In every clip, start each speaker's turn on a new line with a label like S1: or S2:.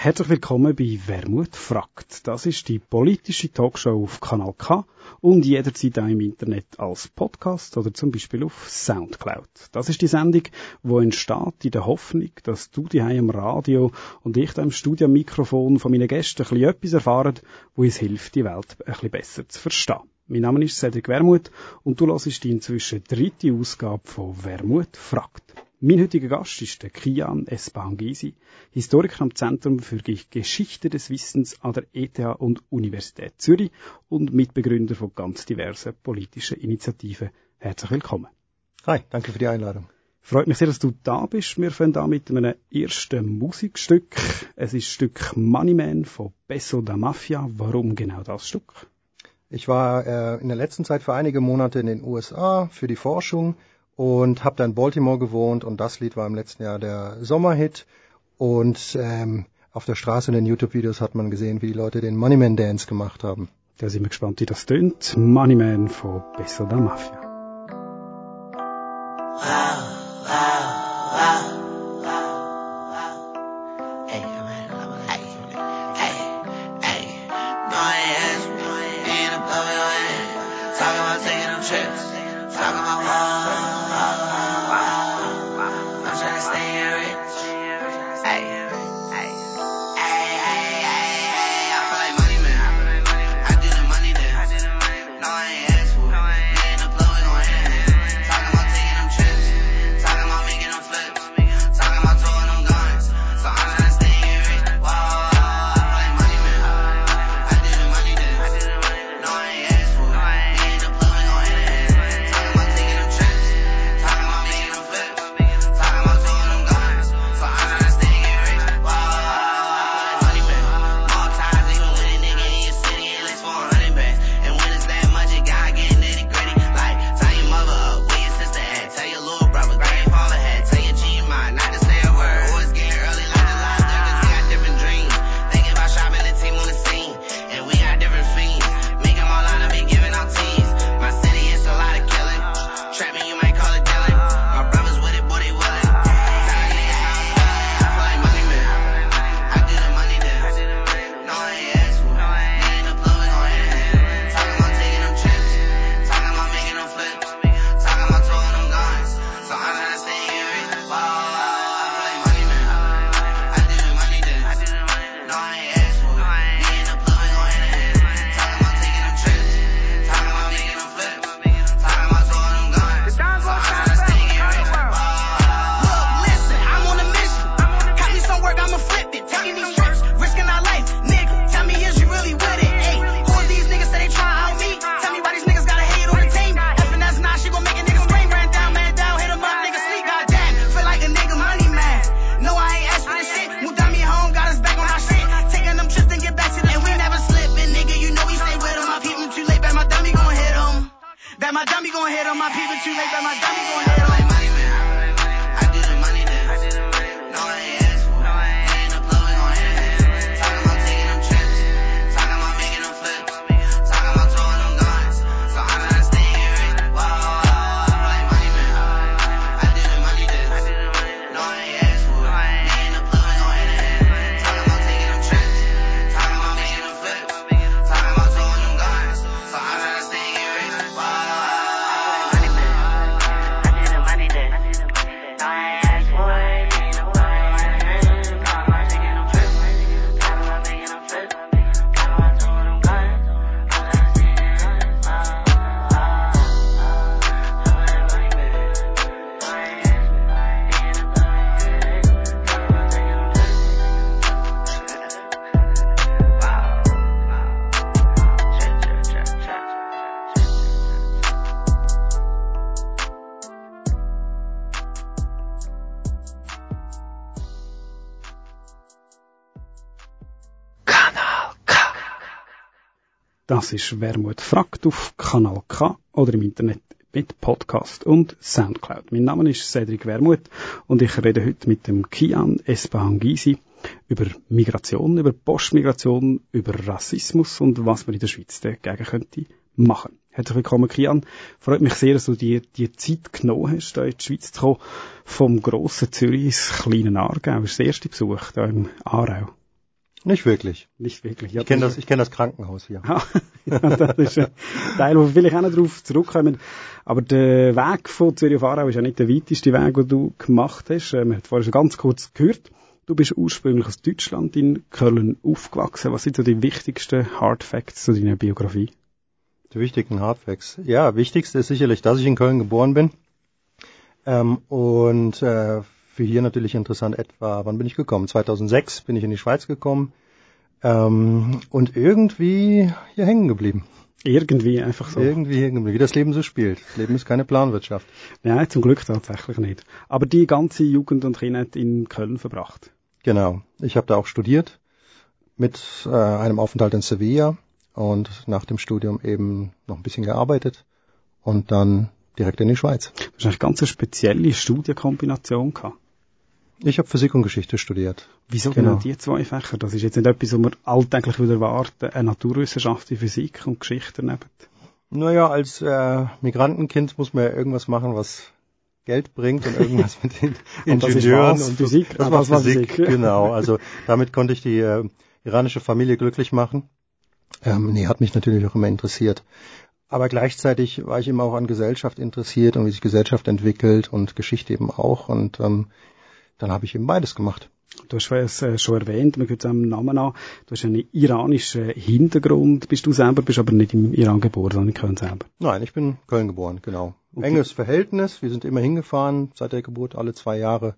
S1: Herzlich willkommen bei Wermut fragt. Das ist die politische Talkshow auf Kanal K und jederzeit auch im Internet als Podcast oder zum Beispiel auf Soundcloud. Das ist die Sendung, wo entsteht in der Hoffnung, dass du die am Radio und ich da im Studiomikrofon von meinen Gästen ein bisschen etwas erfahren, wo es hilft, die Welt ein bisschen besser zu verstehen. Mein Name ist Cedric Wermut und du hörst die inzwischen dritte Ausgabe von Wermut fragt. Mein heutiger Gast ist der Kian Espahangisi, Historiker am Zentrum für Geschichte des Wissens an der ETH und Universität Zürich und Mitbegründer von ganz diversen politischen Initiativen. Herzlich willkommen.
S2: Hi, danke für die Einladung.
S1: Freut mich sehr, dass du da bist. Wir fangen da mit einem ersten Musikstück. Es ist das Stück Moneyman von Besso da Mafia. Warum genau das Stück?
S2: Ich war äh, in der letzten Zeit für einige Monate in den USA für die Forschung und habe dann in Baltimore gewohnt und das Lied war im letzten Jahr der Sommerhit und ähm, auf der Straße in den YouTube-Videos hat man gesehen, wie die Leute den Moneyman Dance gemacht haben.
S1: Da sind wir gespannt, wie das tönt. Moneyman von Besso da Mafia. Wow, wow, wow. Das ist Wermut fragt auf Kanal K oder im Internet mit Podcast und Soundcloud. Mein Name ist Cedric Wermut und ich rede heute mit dem Kian Espahangisi über Migration, über Postmigration, über Rassismus und was man in der Schweiz dagegen könnte machen. Herzlich willkommen, Kian. Freut mich sehr, dass du dir die Zeit genommen hast, hier in die Schweiz zu kommen, vom grossen Zürich ins kleine Aargau. Das ist der erste Besuch hier im Aarau.
S2: Nicht wirklich.
S3: Nicht wirklich.
S2: Ja, ich kenne das, ich kenn das Krankenhaus hier.
S3: ja, das ist ein Teil, wo wir vielleicht auch noch darauf zurückkommen. Aber der Weg von Zürich auf Aarau ist ja nicht der weiteste Weg, den du gemacht hast. Man hat vorher schon ganz kurz gehört. Du bist ursprünglich aus Deutschland in Köln aufgewachsen. Was sind so die wichtigsten Hard Facts zu deiner Biografie?
S2: Die wichtigen Hard Facts. Ja, wichtigste ist sicherlich, dass ich in Köln geboren bin. Ähm, und äh, für hier natürlich interessant etwa, wann bin ich gekommen? 2006 bin ich in die Schweiz gekommen ähm, und irgendwie hier hängen geblieben.
S3: Irgendwie einfach so.
S2: Irgendwie hängen geblieben, wie das Leben so spielt. Das Leben ist keine Planwirtschaft.
S3: Nein, zum Glück tatsächlich nicht. Aber die ganze Jugend und Kindheit in Köln verbracht.
S2: Genau. Ich habe da auch studiert mit äh, einem Aufenthalt in Sevilla und nach dem Studium eben noch ein bisschen gearbeitet und dann direkt in die Schweiz.
S3: Du hast eine ganz spezielle Studienkombination gehabt.
S2: Ich habe Physik und Geschichte studiert.
S3: Wieso genau. genau die zwei Fächer? Das ist jetzt nicht etwas, was man alltäglich wieder erwarten, eine Naturwissenschaft, die Physik und Geschichte daneben.
S2: Naja, als äh, Migrantenkind muss man ja irgendwas machen, was Geld bringt und irgendwas mit den Ingenieuren und,
S3: und Physik.
S2: Das war Physik, Physik, genau. Also damit konnte ich die äh, iranische Familie glücklich machen. Ähm, nee, hat mich natürlich auch immer interessiert. Aber gleichzeitig war ich immer auch an Gesellschaft interessiert und wie sich Gesellschaft entwickelt und Geschichte eben auch. Und ähm, dann habe ich eben beides gemacht.
S3: Du hast es äh, schon erwähnt, man hört es am Namen an, du hast einen iranischen Hintergrund, bist du selber, bist aber nicht im Iran geboren, sondern in Köln selber.
S2: Nein, ich bin Köln geboren, genau. Okay. Enges Verhältnis, wir sind immer hingefahren, seit der Geburt, alle zwei Jahre,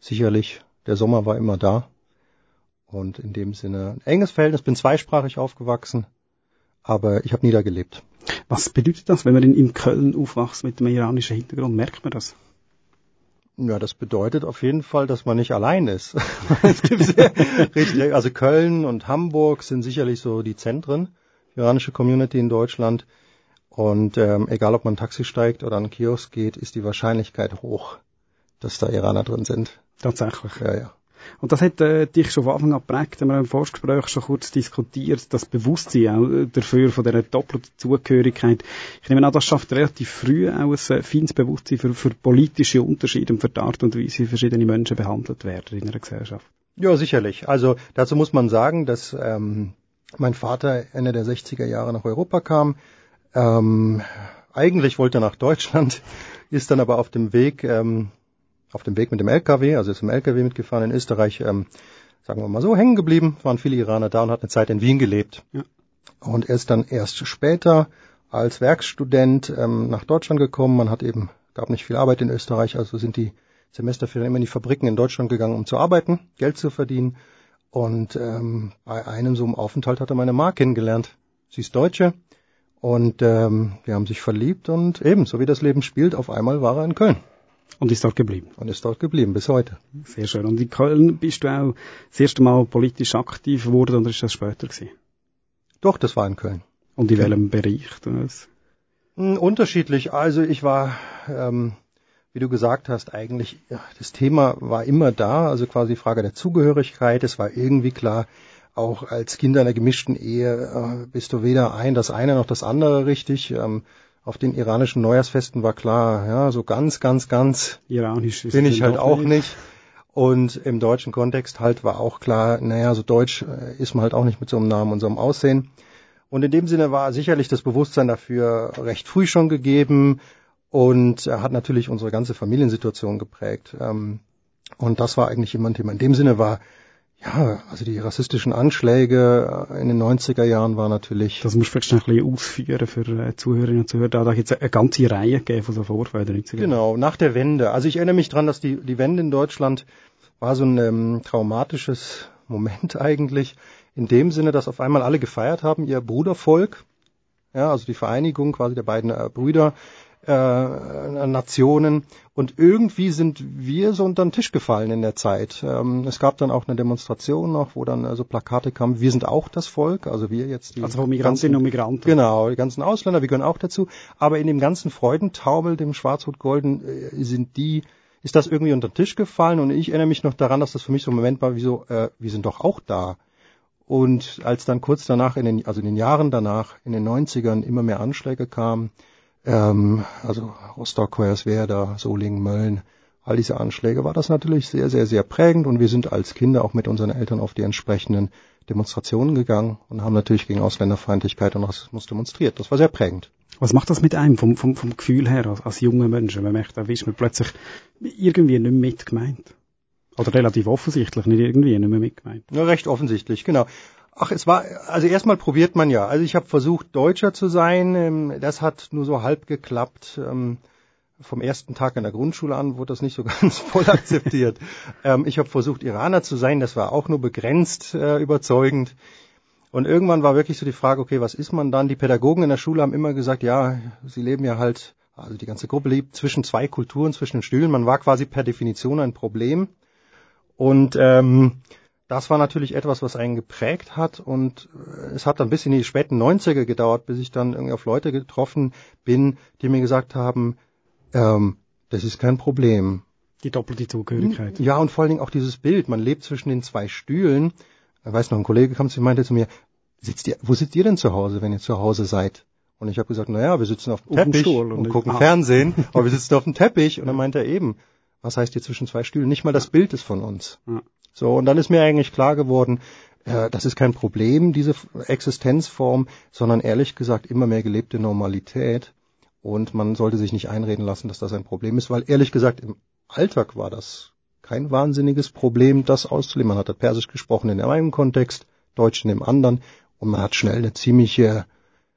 S2: sicherlich. Der Sommer war immer da. Und in dem Sinne, ein enges Verhältnis, bin zweisprachig aufgewachsen, aber ich habe nie da gelebt.
S3: Was bedeutet das, wenn man in Köln aufwachst mit einem iranischen Hintergrund? Merkt man das?
S2: Ja, das bedeutet auf jeden Fall, dass man nicht allein ist. es gibt sehr, richtig, also Köln und Hamburg sind sicherlich so die Zentren, die iranische Community in Deutschland. Und ähm, egal, ob man ein Taxi steigt oder an einen Kiosk geht, ist die Wahrscheinlichkeit hoch, dass da Iraner drin sind.
S3: Tatsächlich.
S2: Ja, ja.
S3: Und das hat äh, dich schon von Anfang an geprägt, wir im Vorgespräch schon kurz diskutiert, das Bewusstsein auch äh, dafür, von dieser doppelten Zugehörigkeit. Ich nehme an, das schafft relativ früh auch ein äh, feines Bewusstsein für, für politische Unterschiede und für die Art und Weise, wie verschiedene Menschen behandelt werden in einer Gesellschaft.
S2: Ja, sicherlich. Also dazu muss man sagen, dass ähm, mein Vater Ende der 60er Jahre nach Europa kam. Ähm, eigentlich wollte er nach Deutschland, ist dann aber auf dem Weg ähm, auf dem Weg mit dem LKW, also ist im LKW mitgefahren in Österreich, ähm, sagen wir mal so, hängen geblieben, waren viele Iraner da und hat eine Zeit in Wien gelebt. Ja. Und er ist dann erst später als Werkstudent ähm, nach Deutschland gekommen. Man hat eben, gab nicht viel Arbeit in Österreich, also sind die Semesterferien immer in die Fabriken in Deutschland gegangen, um zu arbeiten, Geld zu verdienen. Und ähm, bei einem so einem Aufenthalt hat er meine Ma kennengelernt. Sie ist Deutsche und ähm, wir haben sich verliebt und eben, so wie das Leben spielt, auf einmal war er in Köln.
S3: Und ist dort geblieben.
S2: Und ist dort geblieben, bis heute.
S3: Sehr schön. Und in Köln bist du auch das erste Mal politisch aktiv geworden oder ist das später gewesen?
S2: Doch, das war in Köln.
S3: Und in welchem Bereich?
S2: Das? Hm, unterschiedlich. Also ich war, ähm, wie du gesagt hast, eigentlich, das Thema war immer da, also quasi die Frage der Zugehörigkeit. Es war irgendwie klar, auch als Kinder einer gemischten Ehe äh, bist du weder ein das eine noch das andere richtig. Ähm, auf den iranischen Neujahrsfesten war klar, ja, so ganz, ganz, ganz
S3: iranisch
S2: bin ich halt auch nicht. Und im deutschen Kontext halt war auch klar, naja, so deutsch äh, ist man halt auch nicht mit so einem Namen und so einem Aussehen. Und in dem Sinne war sicherlich das Bewusstsein dafür recht früh schon gegeben und hat natürlich unsere ganze Familiensituation geprägt. Ähm, und das war eigentlich immer ein Thema. In dem Sinne war ja, also die rassistischen Anschläge in den 90er Jahren war natürlich.
S3: Das muss vielleicht noch ein bisschen ausführen für äh, Zuhörerinnen und Zuhörer. Da hat es eine ganze Reihe gegeben von so Vorfällen.
S2: Genau, nach der Wende. Also ich erinnere mich dran, dass die, die Wende in Deutschland war so ein ähm, traumatisches Moment eigentlich. In dem Sinne, dass auf einmal alle gefeiert haben, ihr Brudervolk. Ja, also die Vereinigung quasi der beiden äh, Brüder äh, Nationen. Und irgendwie sind wir so unter den Tisch gefallen in der Zeit. Ähm, es gab dann auch eine Demonstration noch, wo dann äh, so Plakate kamen, wir sind auch das Volk, also wir jetzt die.
S3: Also Migrantinnen und Migranten.
S2: Genau, die ganzen Ausländer, wir gehören auch dazu. Aber in dem ganzen Freudentaumel, dem Schwarz-Rot-Golden, äh, sind die, ist das irgendwie unter den Tisch gefallen und ich erinnere mich noch daran, dass das für mich so ein Moment war, wie so, äh, wir sind doch auch da. Und als dann kurz danach, in den, also in den Jahren danach, in den 90ern immer mehr Anschläge kamen, ähm, also Rostock, Hoyerswerda, Solingen, Mölln, all diese Anschläge, war das natürlich sehr, sehr, sehr prägend und wir sind als Kinder auch mit unseren Eltern auf die entsprechenden Demonstrationen gegangen und haben natürlich gegen Ausländerfeindlichkeit und Rassismus demonstriert. Das war sehr prägend.
S3: Was macht das mit einem vom, vom, vom Gefühl her als, als junger Mensch? Man merkt, da ist man plötzlich irgendwie nicht mehr mitgemeint. Oder relativ offensichtlich nicht irgendwie nicht mehr mitgemeint.
S2: Ja, recht offensichtlich, genau. Ach, es war, also erstmal probiert man ja. Also ich habe versucht, Deutscher zu sein. Ähm, das hat nur so halb geklappt. Ähm, vom ersten Tag in der Grundschule an wurde das nicht so ganz voll akzeptiert. Ähm, ich habe versucht, Iraner zu sein. Das war auch nur begrenzt äh, überzeugend. Und irgendwann war wirklich so die Frage, okay, was ist man dann? Die Pädagogen in der Schule haben immer gesagt, ja, sie leben ja halt, also die ganze Gruppe lebt zwischen zwei Kulturen, zwischen den Stühlen. Man war quasi per Definition ein Problem. Und ähm, das war natürlich etwas, was einen geprägt hat und äh, es hat dann bis in die späten 90er gedauert, bis ich dann irgendwie auf Leute getroffen bin, die mir gesagt haben, ähm, das ist kein Problem.
S3: Die doppelte Zugehörigkeit.
S2: Ja, und vor allen Dingen auch dieses Bild, man lebt zwischen den zwei Stühlen. Ich weiß noch, ein Kollege kam zu mir meinte zu mir, sitzt ihr, wo sitzt ihr denn zu Hause, wenn ihr zu Hause seid? Und ich habe gesagt, naja, wir sitzen auf dem Teppich und, und gucken ah. Fernsehen, aber wir sitzen auf dem Teppich. Und dann meinte er eben, was heißt hier zwischen zwei Stühlen? Nicht mal das Bild ist von uns. Ja. So, und dann ist mir eigentlich klar geworden, äh, das ist kein Problem, diese Existenzform, sondern ehrlich gesagt immer mehr gelebte Normalität. Und man sollte sich nicht einreden lassen, dass das ein Problem ist, weil ehrlich gesagt im Alltag war das kein wahnsinniges Problem, das auszuleben. Man hatte Persisch gesprochen in einem Kontext, Deutsch in dem anderen und man hat schnell eine ziemliche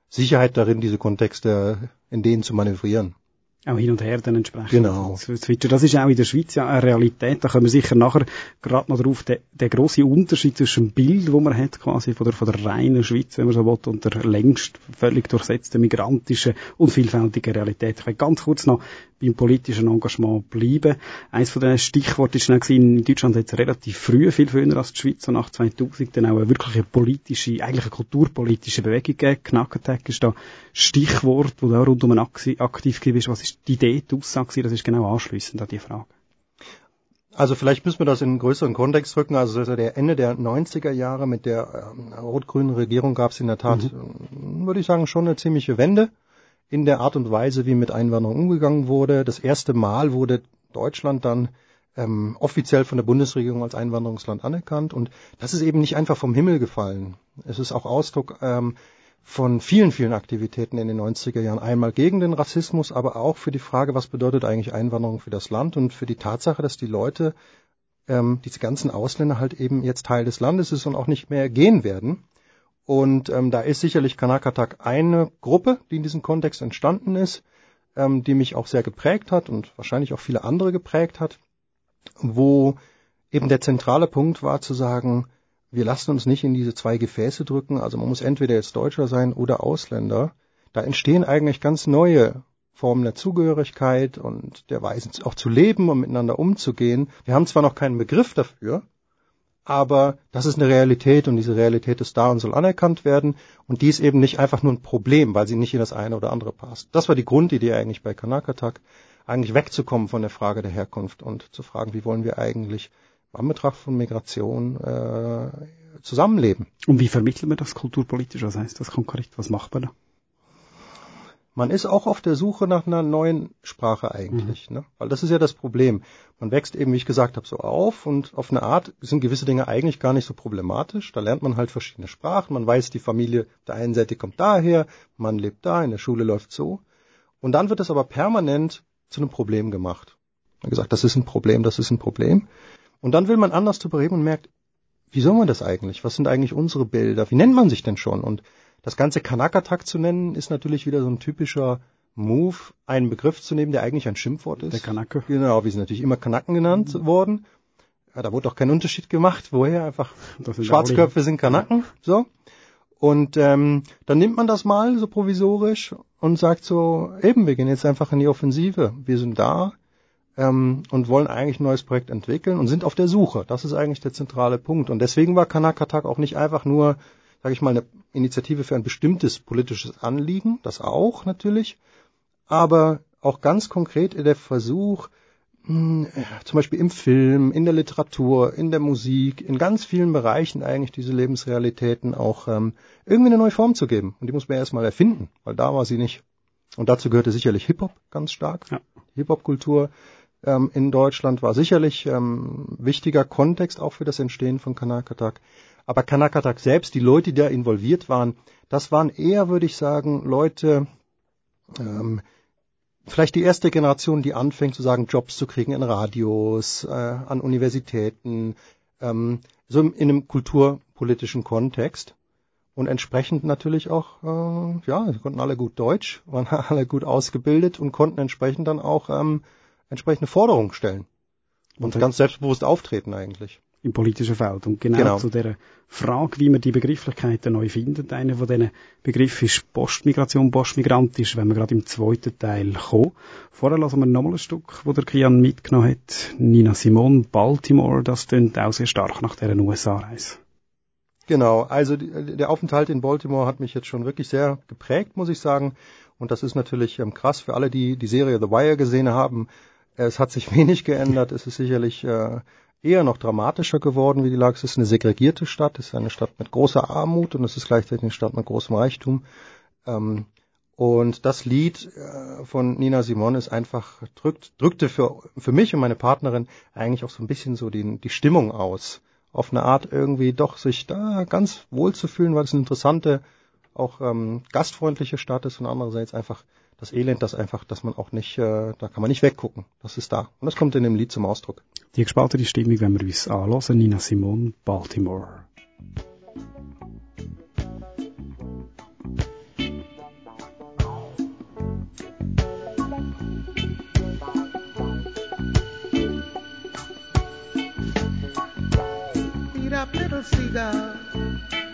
S2: Sicherheit darin, diese Kontexte in denen zu manövrieren
S3: auch hin und her dann entsprechend
S2: genau.
S3: Das ist auch in der Schweiz ja eine Realität. Da kommen wir sicher nachher gerade noch drauf, der, der grosse Unterschied zwischen dem Bild, wo man hat, quasi von der, von der reinen Schweiz, wenn man so will, und der längst völlig durchsetzten migrantischen und vielfältigen Realität. Ich will ganz kurz noch beim politischen Engagement bleiben. Eins von den Stichworten ist gewesen, in Deutschland es relativ früh, viel früher als die Schweiz, so nach 2000, dann auch eine wirkliche politische, eigentlich eine kulturpolitische Bewegung gegeben. Ist da Stichwort, wo du auch rundum aktiv gewesen Was ist die Idee, die Aussage, das ist genau anschließend an die Frage?
S2: Also vielleicht müssen wir das in einen größeren Kontext rücken. Also der Ende der 90er Jahre mit der ähm, rot-grünen Regierung gab es in der Tat, mhm. würde ich sagen, schon eine ziemliche Wende in der Art und Weise, wie mit Einwanderung umgegangen wurde. Das erste Mal wurde Deutschland dann ähm, offiziell von der Bundesregierung als Einwanderungsland anerkannt. Und das ist eben nicht einfach vom Himmel gefallen. Es ist auch Ausdruck ähm, von vielen, vielen Aktivitäten in den 90er Jahren. Einmal gegen den Rassismus, aber auch für die Frage, was bedeutet eigentlich Einwanderung für das Land und für die Tatsache, dass die Leute, ähm, diese ganzen Ausländer halt eben jetzt Teil des Landes ist und auch nicht mehr gehen werden. Und ähm, da ist sicherlich Kanakatak eine Gruppe, die in diesem Kontext entstanden ist, ähm, die mich auch sehr geprägt hat und wahrscheinlich auch viele andere geprägt hat, wo eben der zentrale Punkt war zu sagen, wir lassen uns nicht in diese zwei Gefäße drücken, also man muss entweder jetzt Deutscher sein oder Ausländer. Da entstehen eigentlich ganz neue Formen der Zugehörigkeit und der Weise auch zu leben und miteinander umzugehen. Wir haben zwar noch keinen Begriff dafür, aber das ist eine Realität und diese Realität ist da und soll anerkannt werden und die ist eben nicht einfach nur ein Problem, weil sie nicht in das eine oder andere passt. Das war die Grundidee eigentlich bei Kanakatak, eigentlich wegzukommen von der Frage der Herkunft und zu fragen, wie wollen wir eigentlich in Betracht von Migration äh, zusammenleben.
S3: Und wie vermitteln wir das kulturpolitisch? Was heißt das konkret? Was macht man da?
S2: Man ist auch auf der Suche nach einer neuen Sprache eigentlich, mhm. ne? Weil das ist ja das Problem. Man wächst eben, wie ich gesagt habe, so auf und auf eine Art sind gewisse Dinge eigentlich gar nicht so problematisch. Da lernt man halt verschiedene Sprachen. Man weiß, die Familie der einen Seite kommt daher, man lebt da, in der Schule läuft so. Und dann wird es aber permanent zu einem Problem gemacht. Man gesagt, das ist ein Problem, das ist ein Problem. Und dann will man anders drüber reden und merkt, wie soll man das eigentlich? Was sind eigentlich unsere Bilder? Wie nennt man sich denn schon? Und das ganze Kanakatak zu nennen, ist natürlich wieder so ein typischer Move, einen Begriff zu nehmen, der eigentlich ein Schimpfwort ist.
S3: Der Kanake.
S2: Genau, wir sind natürlich immer Kanaken genannt mhm. worden. Ja, da wurde auch kein Unterschied gemacht, woher einfach Schwarzköpfe sind Kanaken, so. Und ähm, dann nimmt man das mal so provisorisch und sagt so, eben, wir gehen jetzt einfach in die Offensive. Wir sind da ähm, und wollen eigentlich ein neues Projekt entwickeln und sind auf der Suche. Das ist eigentlich der zentrale Punkt. Und deswegen war Kanakatak auch nicht einfach nur sage ich mal, eine Initiative für ein bestimmtes politisches Anliegen, das auch natürlich, aber auch ganz konkret der Versuch, hm, zum Beispiel im Film, in der Literatur, in der Musik, in ganz vielen Bereichen eigentlich diese Lebensrealitäten auch ähm, irgendwie eine neue Form zu geben. Und die muss man erstmal erfinden, weil da war sie nicht. Und dazu gehörte sicherlich Hip-Hop ganz stark. Ja. Hip-Hop-Kultur ähm, in Deutschland war sicherlich ähm, wichtiger Kontext auch für das Entstehen von Kanakatak Aber Kanakatak selbst, die Leute, die da involviert waren, das waren eher, würde ich sagen, Leute, ähm, vielleicht die erste Generation, die anfängt zu sagen, Jobs zu kriegen in Radios, äh, an Universitäten, ähm, so in einem kulturpolitischen Kontext. Und entsprechend natürlich auch, äh, ja, sie konnten alle gut Deutsch, waren alle gut ausgebildet und konnten entsprechend dann auch ähm, entsprechende Forderungen stellen. Und, und ganz selbstbewusst auftreten eigentlich
S4: im politischen Feld. Und genau, genau, zu der Frage, wie man die Begrifflichkeiten neu findet, einer von diesen Begriffen ist Postmigration, Postmigrantisch, wenn wir gerade im zweiten Teil kommen. Vorher lassen wir nochmal ein Stück, wo der Kian mitgenommen hat. Nina Simone, Baltimore, das klingt auch sehr stark nach deren USA-Reise.
S2: Genau, also die, der Aufenthalt in Baltimore hat mich jetzt schon wirklich sehr geprägt, muss ich sagen. Und das ist natürlich ähm, krass für alle, die die Serie The Wire gesehen haben. Es hat sich wenig geändert. Es ist sicherlich äh, eher noch dramatischer geworden, wie die Lage. Es ist eine segregierte Stadt, es ist eine Stadt mit großer Armut und es ist gleichzeitig eine Stadt mit großem Reichtum. Ähm, und das Lied äh, von Nina Simon ist einfach, drückt, drückte für, für mich und meine Partnerin eigentlich auch so ein bisschen so die, die Stimmung aus. Auf eine Art irgendwie doch sich da ganz wohl zu fühlen, weil es eine interessante, auch ähm, gastfreundliche Stadt ist und andererseits einfach das Elend, das einfach, dass man auch nicht, äh, da kann man nicht weggucken. Das ist da. Und das kommt in dem Lied zum Ausdruck.
S4: Die gespaltene Stimmung, wenn wir uns anhören, Nina Simone, Baltimore. up little seagull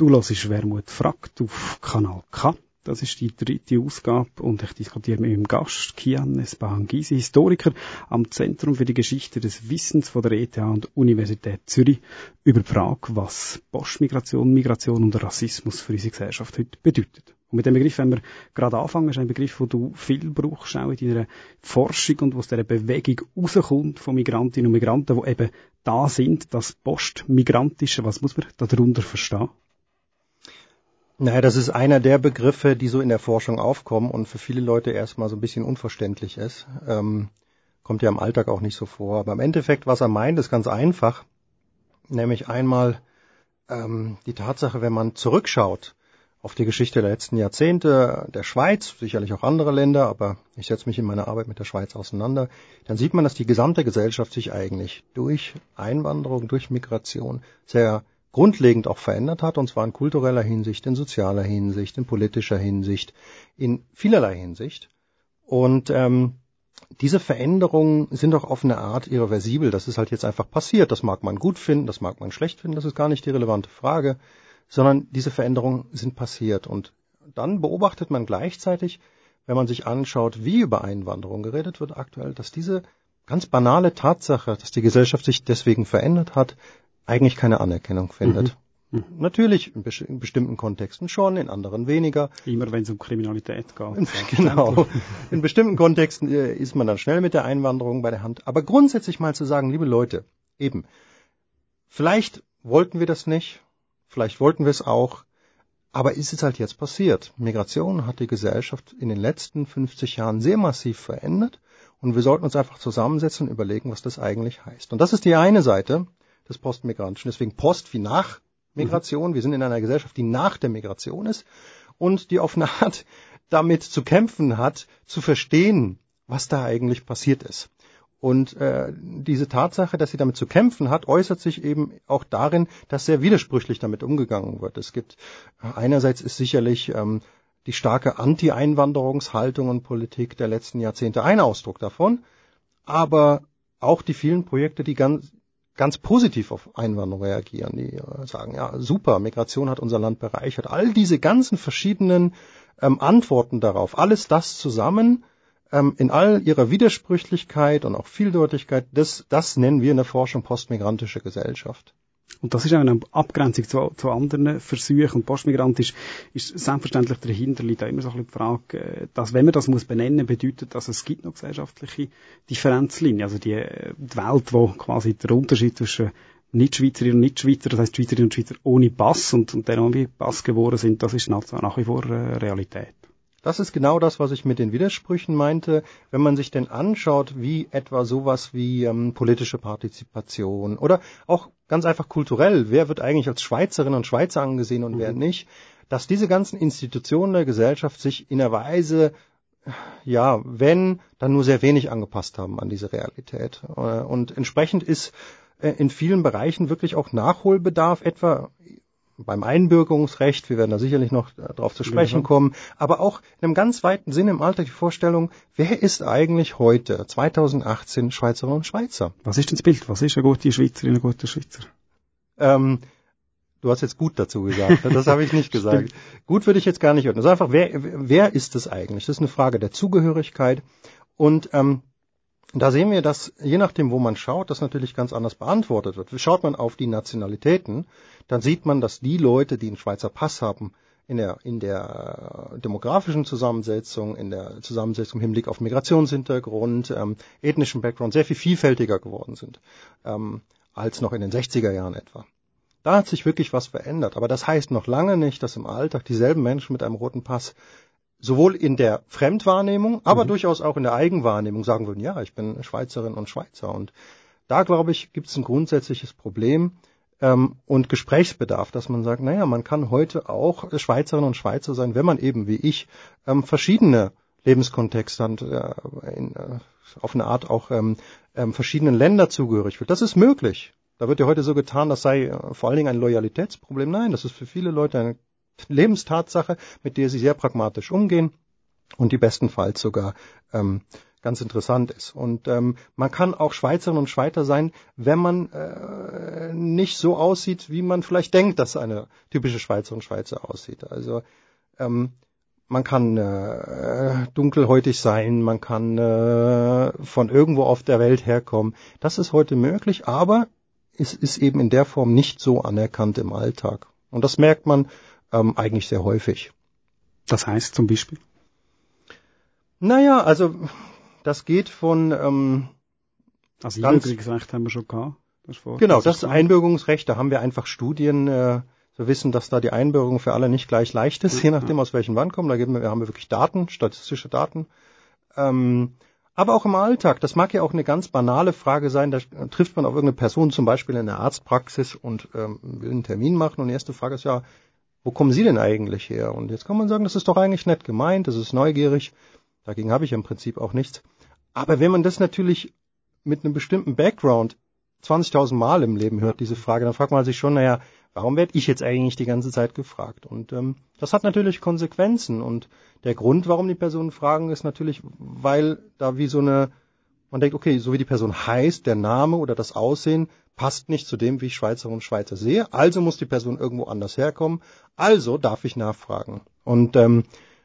S3: Du hörst Wermut fragt auf Kanal K. Das ist die dritte Ausgabe und ich diskutiere mit meinem Gast Kian Esbahangisi, Historiker am Zentrum für die Geschichte des Wissens von der ETH und Universität Zürich über die Frage, was Postmigration, Migration und Rassismus für unsere Gesellschaft heute bedeutet. Und mit dem Begriff, wenn wir gerade anfangen, ist ein Begriff, den du viel brauchst, auch in deiner Forschung und wo aus dieser Bewegung rauskommt von Migrantinnen und Migranten, die eben da sind, das Postmigrantische, was muss man darunter verstehen?
S2: Naja, das ist einer der Begriffe, die so in der Forschung aufkommen und für viele Leute erstmal so ein bisschen unverständlich ist. Ähm, kommt ja im Alltag auch nicht so vor. Aber im Endeffekt, was er meint, ist ganz einfach. Nämlich einmal ähm, die Tatsache, wenn man zurückschaut auf die Geschichte der letzten Jahrzehnte der Schweiz, sicherlich auch andere Länder, aber ich setze mich in meiner Arbeit mit der Schweiz auseinander, dann sieht man, dass die gesamte Gesellschaft sich eigentlich durch Einwanderung, durch Migration sehr grundlegend auch verändert hat, und zwar in kultureller Hinsicht, in sozialer Hinsicht, in politischer Hinsicht, in vielerlei Hinsicht. Und ähm, diese Veränderungen sind doch auf eine Art irreversibel. Das ist halt jetzt einfach passiert. Das mag man gut finden, das mag man schlecht finden, das ist gar nicht die relevante Frage, sondern diese Veränderungen sind passiert. Und dann beobachtet man gleichzeitig, wenn man sich anschaut, wie über Einwanderung geredet wird aktuell, dass diese ganz banale Tatsache, dass die Gesellschaft sich deswegen verändert hat, eigentlich keine Anerkennung findet. Mhm. mhm. Natürlich in, bes in, bestimmten Kontexten schon, in anderen weniger.
S3: Immer wenn es um Kriminalität geht.
S2: genau. In bestimmten Kontexten äh, ist man dann schnell mit der Einwanderung bei der Hand. Aber grundsätzlich mal zu sagen, liebe Leute, eben, vielleicht wollten wir das nicht, vielleicht wollten wir es auch, aber ist es halt jetzt passiert. Migration hat die Gesellschaft in den letzten 50 Jahren sehr massiv verändert und wir sollten uns einfach zusammensetzen und überlegen, was das eigentlich heißt. Und das ist die eine Seite des Postmigrantischen. Deswegen Post wie nach Migration. Mhm. Wir sind in einer Gesellschaft, die nach der Migration ist und die auf eine Art damit zu kämpfen hat, zu verstehen, was da eigentlich passiert ist. Und äh, diese Tatsache, dass sie damit zu kämpfen hat, äußert sich eben auch darin, dass sehr widersprüchlich damit umgegangen wird. Es gibt äh, einerseits ist sicherlich ähm, die starke Anti-Einwanderungshaltung und Politik der letzten Jahrzehnte ein Ausdruck davon, aber auch die vielen Projekte, die ganz, ganz positiv auf Einwanderung reagieren, die äh, sagen, ja, super, Migration hat unser Land bereichert. All diese ganzen verschiedenen ähm, Antworten darauf, alles das zusammen ähm, in all ihrer Widersprüchlichkeit und auch Vieldeutigkeit, das, das nennen wir in der Forschung postmigrantische Gesellschaft.
S3: Und das ist auch eine Abgrenzung zu, zu anderen Versuchen. Und Postmigrant ist, ist selbstverständlich dahinter liegt auch immer so ein bisschen die Frage, äh, dass wenn man das muss benennen, bedeutet, dass es gibt noch gesellschaftliche Differenzlinien. Also die, äh, die Welt, wo quasi der Unterschied zwischen Nicht-Schweizerinnen und Nicht-Schweizer, das heißt Schweizerinnen und Schweizer ohne Pass und, und denen ohne Pass geboren sind, das ist nach, nach wie vor äh, Realität.
S2: Das ist genau das, was ich mit den Widersprüchen meinte. Wenn man sich denn anschaut, wie etwa sowas wie ähm, politische Partizipation oder auch ganz einfach kulturell, wer wird eigentlich als Schweizerinnen und Schweizer angesehen und mhm. wer nicht, dass diese ganzen Institutionen der Gesellschaft sich in der Weise ja, wenn, dann nur sehr wenig angepasst haben an diese Realität. Äh, und entsprechend ist äh, in vielen Bereichen wirklich auch Nachholbedarf, etwa beim Einbürgerungsrecht, wir werden da sicherlich noch äh, darauf zu sprechen ja. kommen, aber auch in einem ganz weiten Sinne im Alltag die Vorstellung, wer ist eigentlich heute, 2018, Schweizerinnen und Schweizer?
S3: Was ist denn das Bild? Was ist eine gute Schweizerin, ein guter Schweizer?
S2: Ähm, du hast jetzt gut dazu gesagt, das habe ich nicht gesagt. gut würde ich jetzt gar nicht hören. Also einfach, wer, wer ist es eigentlich? Das ist eine Frage der Zugehörigkeit und ähm, da sehen wir, dass je nachdem, wo man schaut, das natürlich ganz anders beantwortet wird. Schaut man auf die Nationalitäten, dann sieht man, dass die Leute, die einen Schweizer Pass haben, in der, in der demografischen Zusammensetzung, in der Zusammensetzung im Hinblick auf Migrationshintergrund, ähm, ethnischen Background sehr viel vielfältiger geworden sind ähm, als noch in den 60er Jahren etwa. Da hat sich wirklich was verändert. Aber das heißt noch lange nicht, dass im Alltag dieselben Menschen mit einem roten Pass sowohl in der Fremdwahrnehmung, aber mhm. durchaus auch in der Eigenwahrnehmung sagen würden, ja, ich bin Schweizerin und Schweizer. Und da, glaube ich, gibt es ein grundsätzliches Problem ähm, und Gesprächsbedarf, dass man sagt, naja, man kann heute auch Schweizerin und Schweizer sein, wenn man eben wie ich ähm, verschiedene Lebenskontexte hat, äh, in, äh, auf eine Art auch ähm, ähm, verschiedenen Länder zugehörig wird. Das ist möglich. Da wird ja heute so getan, das sei äh, vor allen Dingen ein Loyalitätsproblem. Nein, das ist für viele Leute eine Lebenstatsache, mit der sie sehr pragmatisch umgehen und die bestenfalls sogar ähm, ganz interessant ist. Und ähm, man kann auch Schweizerin und Schweizer sein, wenn man äh, nicht so aussieht, wie man vielleicht denkt, dass eine typische Schweizerin und Schweizer aussieht. Also ähm, man kann äh, dunkelhäutig sein, man kann äh, von irgendwo auf der Welt herkommen. Das ist heute möglich, aber es ist eben in der Form nicht so anerkannt im Alltag. Und das merkt man ähm, eigentlich sehr häufig.
S3: Das heißt zum Beispiel?
S2: Naja, also das geht von ähm,
S3: also Einbürgerungsrecht haben wir schon gehabt.
S2: Das genau, das Einbürgerungsrecht, da haben wir einfach Studien äh, wir wissen, dass da die Einbürgerung für alle nicht gleich leicht ist, je nachdem aus welchem Land kommen. Da geben wir, haben wir wirklich Daten, statistische Daten. Ähm, aber auch im Alltag, das mag ja auch eine ganz banale Frage sein, da trifft man auf irgendeine Person zum Beispiel in der Arztpraxis und ähm, will einen Termin machen und die erste Frage ist ja, wo kommen Sie denn eigentlich her? Und jetzt kann man sagen, das ist doch eigentlich nett gemeint, das ist neugierig, dagegen habe ich im Prinzip auch nichts. Aber wenn man das natürlich mit einem bestimmten Background 20.000 Mal im Leben hört, diese Frage, dann fragt man sich schon, naja, warum werde ich jetzt eigentlich die ganze Zeit gefragt? Und ähm, das hat natürlich Konsequenzen. Und der Grund, warum die Personen fragen, ist natürlich, weil da wie so eine, man denkt, okay, so wie die Person heißt, der Name oder das Aussehen passt nicht zu dem, wie ich Schweizerinnen und Schweizer sehe. Also muss die Person irgendwo anders herkommen. Also darf ich nachfragen. Und ähm,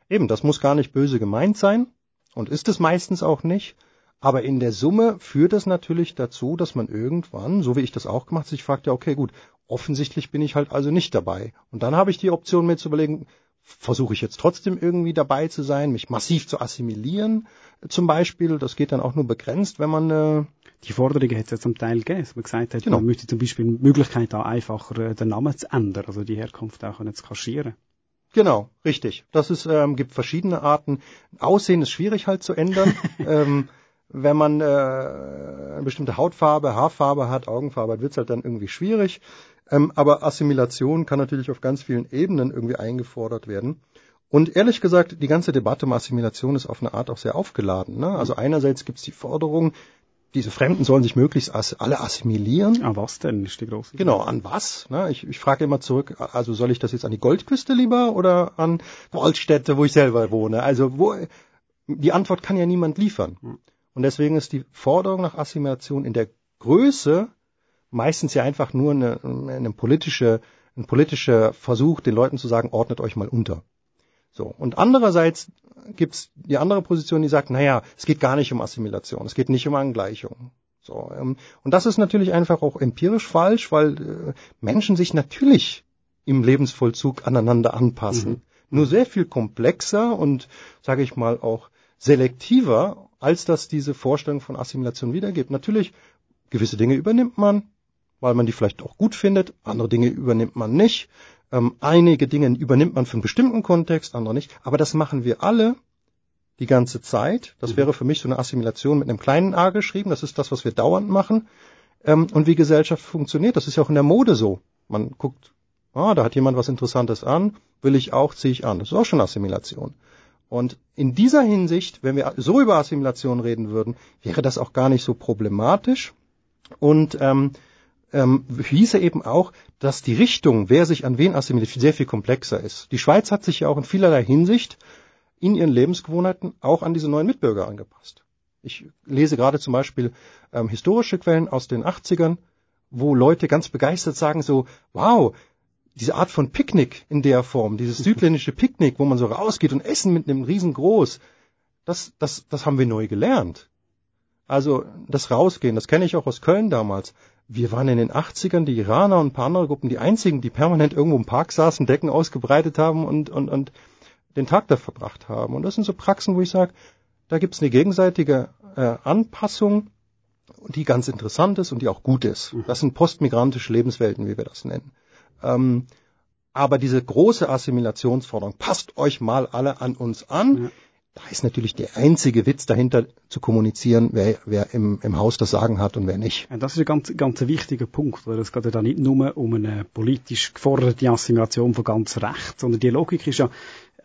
S2: eben, das muss gar nicht böse gemeint sein und ist es meistens auch nicht. Aber in der Summe führt das natürlich dazu, dass man irgendwann, so wie ich das auch gemacht, sich fragt, ja, okay, gut, offensichtlich bin ich halt also nicht dabei. Und dann habe ich die Option mir zu überlegen, versuche ich jetzt trotzdem irgendwie dabei zu sein, mich massiv zu assimilieren zum Beispiel. Das geht dann auch nur begrenzt, wenn man... Äh,
S3: die Forderung hat es ja zum Teil gegeben, dass man gesagt hat, genau. man müsste zum Beispiel die Möglichkeit haben, einfacher äh, den Namen zu ändern, also die Herkunft auch zu kaschieren.
S2: Genau, richtig. Das ist, ähm, gibt verschiedene Arten. Aussehen ist schwierig halt zu ändern. ähm, wenn man äh, eine bestimmte Hautfarbe, Haarfarbe hat, Augenfarbe hat, wird's halt dann irgendwie schwierig. Ähm, aber Assimilation kann natürlich auf ganz vielen Ebenen irgendwie eingefordert werden. Und ehrlich gesagt, die ganze Debatte um Assimilation ist auf eine Art auch sehr aufgeladen. Ne? Also einerseits gibt's die Forderung, diese Fremden sollen sich möglichst as alle assimilieren.
S3: An was denn ist die große
S2: Genau, an was? Ne? Ich, ich frage immer zurück, also soll ich das jetzt an die Goldküste lieber oder an Goldstädte, wo ich selber wohne? Also wo, die Antwort kann ja niemand liefern. Hm. Und deswegen ist die Forderung nach Assimilation in der Größe meistens ja einfach nur eine, eine politische, ein politischer Versuch, den Leuten zu sagen, ordnet euch mal unter. So. Und andererseits gibt's die andere Position, die sagt, naja, es geht gar nicht um Assimilation, es geht nicht um Angleichung. So, ähm, und das ist natürlich einfach auch empirisch falsch, weil äh, Menschen sich natürlich im Lebensvollzug aneinander anpassen. Mhm. Nur sehr viel komplexer und, sage ich mal, auch selektiver, als das diese Vorstellung von Assimilation wiedergibt. Natürlich, gewisse Dinge übernimmt man, weil man die vielleicht auch gut findet, andere Dinge übernimmt man nicht. Ähm, einige Dinge übernimmt man für einen bestimmten Kontext, andere nicht. Aber das machen wir alle die ganze Zeit. Das mhm. wäre für mich so eine Assimilation mit einem kleinen A geschrieben. Das ist das, was wir dauernd machen. Ähm, und wie Gesellschaft funktioniert, das ist ja auch in der Mode so. Man guckt, ah, da hat jemand was Interessantes an, will ich auch, ziehe ich an. Das ist auch schon Assimilation. Und in dieser Hinsicht, wenn wir so über Assimilation reden würden, wäre das auch gar nicht so problematisch. Und ähm, ähm, hieße eben auch, dass die Richtung, wer sich an wen assimiliert, sehr viel komplexer ist. Die Schweiz hat sich ja auch in vielerlei Hinsicht in ihren Lebensgewohnheiten auch an diese neuen Mitbürger angepasst. Ich lese gerade zum Beispiel ähm, historische Quellen aus den 80ern, wo Leute ganz begeistert sagen so, wow, diese Art von Picknick in der Form, dieses südländische Picknick, wo man so rausgeht und Essen mit einem riesengroß, das, das, das haben wir neu gelernt. Also das Rausgehen, das kenne ich auch aus Köln damals. Wir waren in den 80ern, die Iraner und ein paar andere Gruppen, die einzigen, die permanent irgendwo im Park saßen, Decken ausgebreitet haben und, und, und den Tag da verbracht haben. Und das sind so Praxen, wo ich sage, da gibt's eine gegenseitige äh, Anpassung, die ganz interessant ist und die auch gut ist. Mhm. Das sind postmigrantische Lebenswelten, wie wir das nennen. Ähm, aber diese große Assimilationsforderung, passt euch mal alle an uns an, ja. Da ist natürlich der einzige Witz dahinter zu kommunizieren, wer, wer im, im Haus das Sagen hat und wer nicht.
S3: Ja, das ist ein ganz, ganz wichtiger Punkt, weil es geht ja da nicht nur um eine politisch geforderte Assimilation von ganz rechts, sondern die Logik ist ja,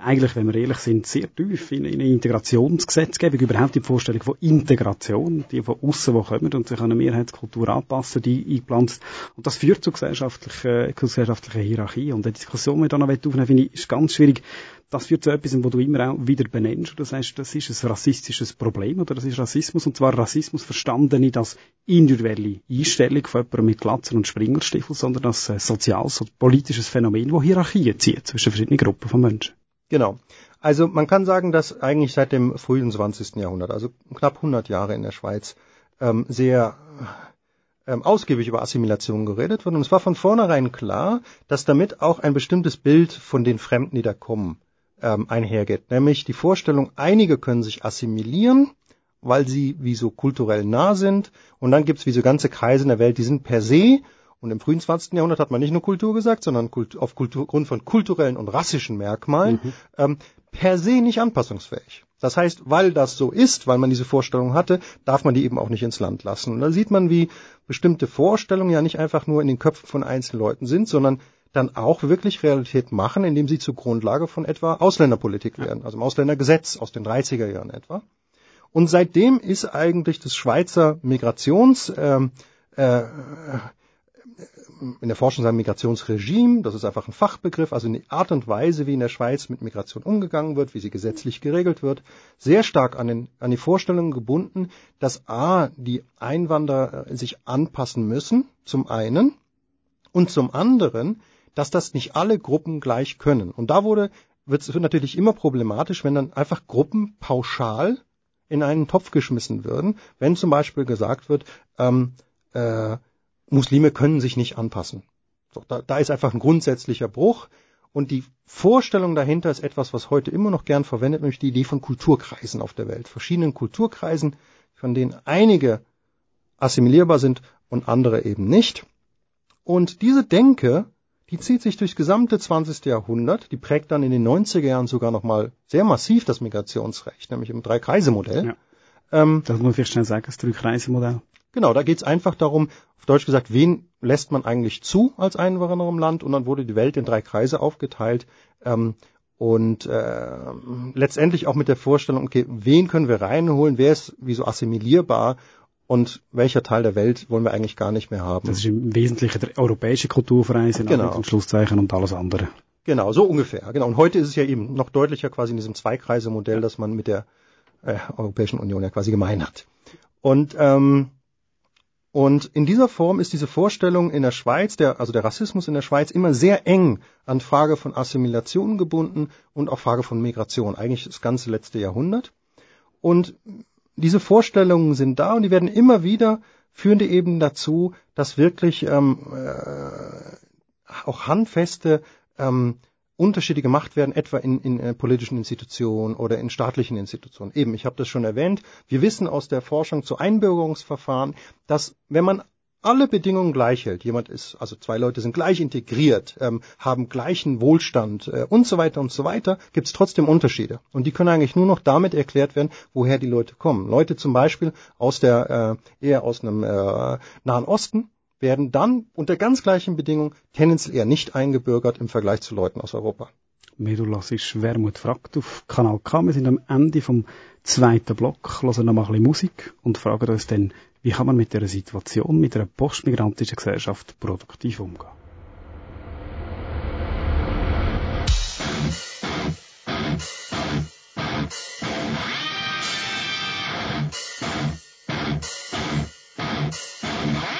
S3: eigentlich, wenn wir ehrlich sind, sehr tief in, in eine Integrationsgesetzgebung, überhaupt die Vorstellung von Integration, die von außen die kommen und sich an eine Mehrheitskultur anpassen, die eingepflanzt. Und das führt zu gesellschaftlichen, gesellschaftlichen Hierarchie. Und die Diskussion, die wir da noch aufnehmen finde ich, ist ganz schwierig. Das führt zu etwas, wo du immer auch wieder benennst. Du sagst, das ist ein rassistisches Problem oder das ist Rassismus. Und zwar Rassismus verstanden nicht als individuelle Einstellung von jemandem mit Glatzen und Springerstiefel, sondern als äh, soziales und politisches Phänomen, das Hierarchien zieht zwischen verschiedenen Gruppen von Menschen.
S2: Genau. Also man kann sagen, dass eigentlich seit dem frühen 20. Jahrhundert, also knapp 100 Jahre in der Schweiz, ähm, sehr ähm, ausgiebig über Assimilation geredet wird. Und es war von vornherein klar, dass damit auch ein bestimmtes Bild von den Fremden, die da kommen, ähm, einhergeht. Nämlich die Vorstellung, einige können sich assimilieren, weil sie wie so kulturell nah sind. Und dann gibt es wie so ganze Kreise in der Welt, die sind per se und im frühen 20. Jahrhundert hat man nicht nur Kultur gesagt, sondern Kult, auf Kultur, Grund von kulturellen und rassischen Merkmalen mhm. ähm, per se nicht anpassungsfähig. Das heißt, weil das so ist, weil man diese Vorstellung hatte, darf man die eben auch nicht ins Land lassen. Und da sieht man, wie bestimmte Vorstellungen ja nicht einfach nur in den Köpfen von einzelnen Leuten sind, sondern dann auch wirklich Realität machen, indem sie zur Grundlage von etwa Ausländerpolitik werden, also im Ausländergesetz aus den 30er Jahren etwa. Und seitdem ist eigentlich das Schweizer Migrations ähm, äh, in der Forschung sagen Migrationsregime, das ist einfach ein Fachbegriff, also die Art und Weise, wie in der Schweiz mit Migration umgegangen wird, wie sie gesetzlich geregelt wird, sehr stark an, den, an die Vorstellungen gebunden, dass a, die Einwanderer äh, sich anpassen müssen, zum einen, und zum anderen, dass das nicht alle Gruppen gleich können. Und da wurde, wird es natürlich immer problematisch, wenn dann einfach Gruppen pauschal in einen Topf geschmissen würden, wenn zum Beispiel gesagt wird, ähm, äh, Muslime können sich nicht anpassen. So, da, da ist einfach ein grundsätzlicher Bruch. Und die Vorstellung dahinter ist etwas, was heute immer noch gern verwendet, nämlich die Idee von Kulturkreisen auf der Welt. Verschiedenen Kulturkreisen, von denen einige assimilierbar sind und andere eben nicht. Und diese Denke, die zieht sich durchs gesamte 20. Jahrhundert, die prägt dann in den 90er Jahren sogar nochmal sehr massiv das Migrationsrecht, nämlich im Drei-Kreise-Modell. Ja.
S3: Ähm, das muss man vielleicht schnell sagen, das Drei-Kreise-Modell.
S2: Genau, da geht es einfach darum, auf Deutsch gesagt, wen lässt man eigentlich zu als Einwanderer im Land? Und dann wurde die Welt in drei Kreise aufgeteilt. Ähm, und äh, letztendlich auch mit der Vorstellung, okay, wen können wir reinholen, wer ist wie so assimilierbar und welcher Teil der Welt wollen wir eigentlich gar nicht mehr haben.
S3: Das ist im Wesentlichen der europäische Kulturverein, sind genau. mit Schlusszeichen und alles andere.
S2: Genau, so ungefähr. Genau. Und heute ist es ja eben noch deutlicher quasi in diesem Zweikreise-Modell, das man mit der äh, Europäischen Union ja quasi gemein hat. Und ähm, und in dieser Form ist diese Vorstellung in der Schweiz, der, also der Rassismus in der Schweiz, immer sehr eng an Frage von Assimilation gebunden und auch Frage von Migration, eigentlich das ganze letzte Jahrhundert. Und diese Vorstellungen sind da und die werden immer wieder, führen die eben dazu, dass wirklich ähm, äh, auch handfeste ähm, Unterschiede gemacht werden, etwa in, in äh, politischen Institutionen oder in staatlichen Institutionen. Eben, ich habe das schon erwähnt, wir wissen aus der Forschung zu Einbürgerungsverfahren, dass wenn man alle Bedingungen gleich hält, jemand ist, also zwei Leute sind gleich integriert, ähm, haben gleichen Wohlstand äh, und so weiter und so weiter, gibt es trotzdem Unterschiede. Und die können eigentlich nur noch damit erklärt werden, woher die Leute kommen. Leute zum Beispiel aus der äh, eher aus einem äh, Nahen Osten, werden dann unter ganz gleichen Bedingungen tendenziell eher nicht eingebürgert im Vergleich zu Leuten aus Europa.
S3: Du hörst Wermut fragt auf Kanal K. Wir sind am Ende vom zweiten Block, hören noch mal ein bisschen Musik und fragen uns dann, wie kann man mit der Situation, mit einer postmigrantischen Gesellschaft produktiv umgehen? Thank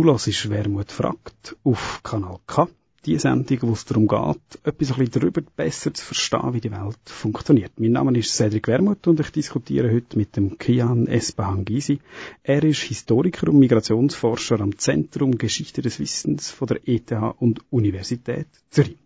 S3: Du hörst Wermut fragt auf Kanal K. Die Sendung, wo es darum geht, etwas ein darüber besser zu verstehen, wie die Welt funktioniert. Mein Name ist Cedric Wermuth und ich diskutiere heute mit dem Kian Espahangisi. Er ist Historiker und Migrationsforscher am Zentrum Geschichte des Wissens von der ETH und Universität Zürich.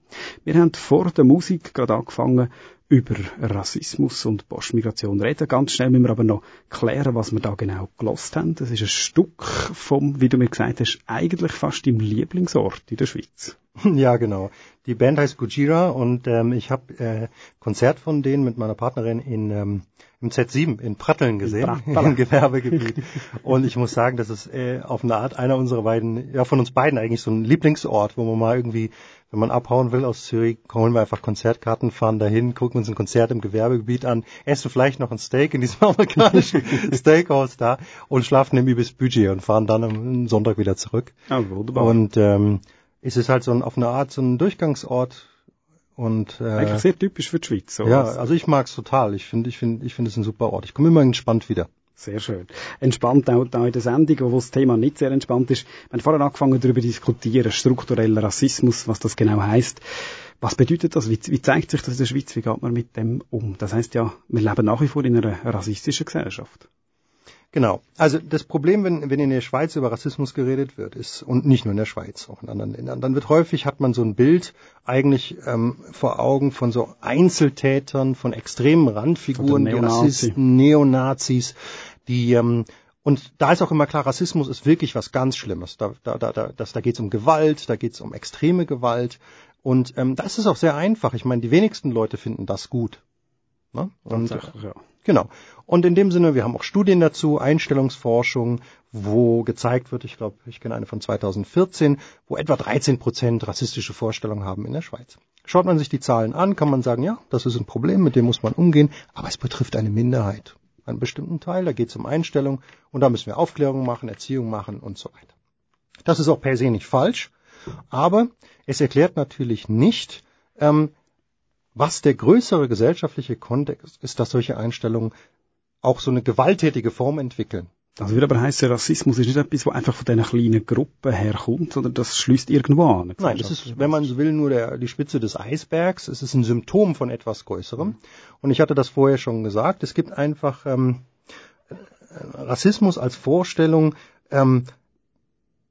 S3: Wir haben vor der Musik gerade angefangen, über Rassismus und Postmigration reden. Ganz schnell müssen wir aber noch klären, was wir da genau gelost haben. Das ist ein Stück vom, wie du mir gesagt hast, eigentlich fast im Lieblingsort in der Schweiz.
S2: Ja, genau. Die Band heißt Gujira und ähm, ich habe äh, Konzert von denen mit meiner Partnerin in ähm, im Z7 in Pratteln gesehen, im Gewerbegebiet. und ich muss sagen, das ist äh, auf eine Art einer unserer beiden, ja von uns beiden eigentlich so ein Lieblingsort, wo man mal irgendwie, wenn man abhauen will aus Zürich, holen wir einfach Konzertkarten, fahren dahin, gucken uns ein Konzert im Gewerbegebiet an, essen vielleicht noch ein Steak in diesem amerikanischen Steakhouse da und schlafen im Ibis Budget und fahren dann am Sonntag wieder zurück.
S3: Ja, wunderbar.
S2: Und ähm, es ist halt so ein, auf eine Art so ein Durchgangsort und
S3: äh, eigentlich sehr typisch für die Schweiz.
S2: So ja, also ich mag's total. Ich finde, ich finde, ich finde es ein super Ort. Ich komme immer entspannt wieder.
S3: Sehr schön. Entspannt auch, auch in der Sendung, wo das Thema nicht sehr entspannt ist. Wir haben vorher angefangen darüber zu diskutieren, struktureller Rassismus, was das genau heißt. Was bedeutet das? Wie, wie, zeigt sich das in der Schweiz? Wie geht man mit dem um? Das heißt ja, wir leben nach wie vor in einer rassistischen Gesellschaft.
S2: Genau. Also das Problem, wenn, wenn in der Schweiz über Rassismus geredet wird, ist, und nicht nur in der Schweiz, auch in anderen Ländern, dann wird häufig, hat man so ein Bild eigentlich ähm, vor Augen von so Einzeltätern, von extremen Randfiguren, die Rassisten, Neonazis, die ähm, und da ist auch immer klar, Rassismus ist wirklich was ganz Schlimmes. Da, da, da, da, da geht es um Gewalt, da geht es um extreme Gewalt. Und ähm, das ist auch sehr einfach. Ich meine, die wenigsten Leute finden das gut. Ne? Und, ja. Genau. Und in dem Sinne, wir haben auch Studien dazu, Einstellungsforschung, wo gezeigt wird, ich glaube, ich kenne eine von 2014, wo etwa 13 Prozent rassistische Vorstellungen haben in der Schweiz. Schaut man sich die Zahlen an, kann man sagen, ja, das ist ein Problem, mit dem muss man umgehen, aber es betrifft eine Minderheit, einen bestimmten Teil, da geht es um Einstellung und da müssen wir Aufklärung machen, Erziehung machen und so weiter. Das ist auch per se nicht falsch, aber es erklärt natürlich nicht, ähm, was der größere gesellschaftliche Kontext ist, dass solche Einstellungen auch so eine gewalttätige Form entwickeln.
S3: Das würde aber heißen, Rassismus ist nicht etwas, was einfach von diesen kleinen Gruppen herkommt, sondern das schließt irgendwo an.
S2: Nein, das ist, wenn man so will, nur der, die Spitze des Eisbergs. Es ist ein Symptom von etwas Größerem. Und ich hatte das vorher schon gesagt. Es gibt einfach ähm, Rassismus als Vorstellung, ähm,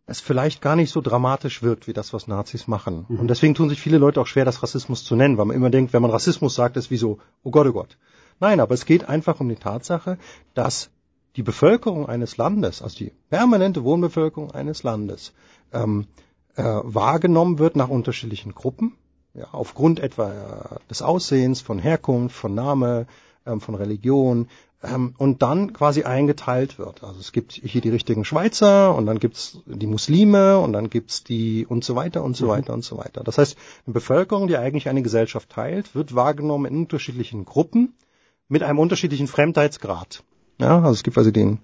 S2: es vielleicht gar nicht so dramatisch wirkt, wie das, was Nazis machen. Mhm. Und deswegen tun sich viele Leute auch schwer, das Rassismus zu nennen, weil man immer denkt, wenn man Rassismus sagt, ist wie so, oh Gott, oh Gott. Nein, aber es geht einfach um die Tatsache, dass die Bevölkerung eines Landes, also die permanente Wohnbevölkerung eines Landes, ähm, äh, wahrgenommen wird nach unterschiedlichen Gruppen, ja, aufgrund etwa äh, des Aussehens, von Herkunft, von Name, ähm, von Religion, ähm, und dann quasi eingeteilt wird. Also es gibt hier die richtigen Schweizer und dann gibt's die Muslime und dann gibt's die und so weiter und so mhm. weiter und so weiter. Das heißt, eine Bevölkerung, die eigentlich eine Gesellschaft teilt, wird wahrgenommen in unterschiedlichen Gruppen mit einem unterschiedlichen Fremdheitsgrad. Ja, also es gibt also den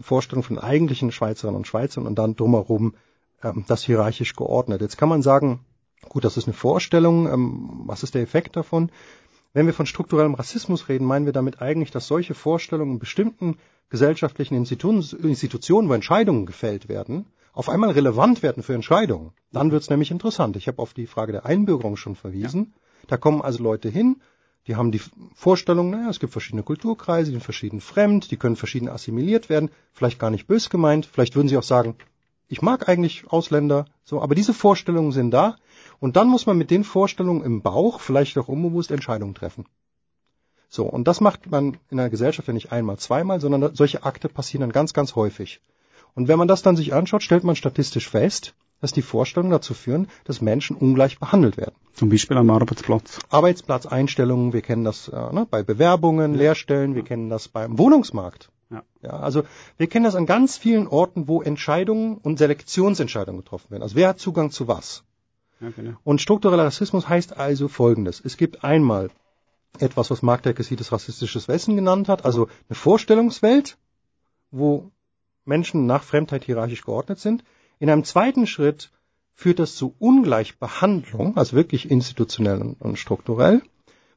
S2: Vorstellung von eigentlichen Schweizerinnen und Schweizern und dann drumherum ähm, das hierarchisch geordnet. Jetzt kann man sagen, gut, das ist eine Vorstellung, ähm, was ist der Effekt davon? Wenn wir von strukturellem Rassismus reden, meinen wir damit eigentlich, dass solche Vorstellungen in bestimmten gesellschaftlichen Institutionen, wo Entscheidungen gefällt werden, auf einmal relevant werden für Entscheidungen. Dann wird es nämlich interessant. Ich habe auf die Frage der Einbürgerung schon verwiesen. Ja. Da kommen also Leute hin, die haben die Vorstellung, naja, es gibt verschiedene Kulturkreise, die sind verschieden fremd, die können verschieden assimiliert werden, vielleicht gar nicht bös gemeint, vielleicht würden sie auch sagen, ich mag eigentlich Ausländer, so, aber diese Vorstellungen sind da und dann muss man mit den Vorstellungen im Bauch, vielleicht auch unbewusst, Entscheidungen treffen. So, und das macht man in einer Gesellschaft ja nicht einmal, zweimal, sondern solche Akte passieren dann ganz, ganz häufig. Und wenn man das dann sich anschaut, stellt man statistisch fest, dass die Vorstellungen dazu führen, dass Menschen ungleich behandelt werden.
S3: Zum Beispiel am Arbeitsplatz.
S2: Arbeitsplatzeinstellungen, wir kennen das äh, ne, bei Bewerbungen, Lehrstellen, wir kennen das beim Wohnungsmarkt. Ja. ja. Also wir kennen das an ganz vielen Orten, wo Entscheidungen und Selektionsentscheidungen getroffen werden. Also wer hat Zugang zu was? Genau. Und struktureller Rassismus heißt also Folgendes. Es gibt einmal etwas, was Mark Deckesides rassistisches Wissen genannt hat, also eine Vorstellungswelt, wo Menschen nach Fremdheit hierarchisch geordnet sind. In einem zweiten Schritt führt das zu Ungleichbehandlung, also wirklich institutionell und strukturell,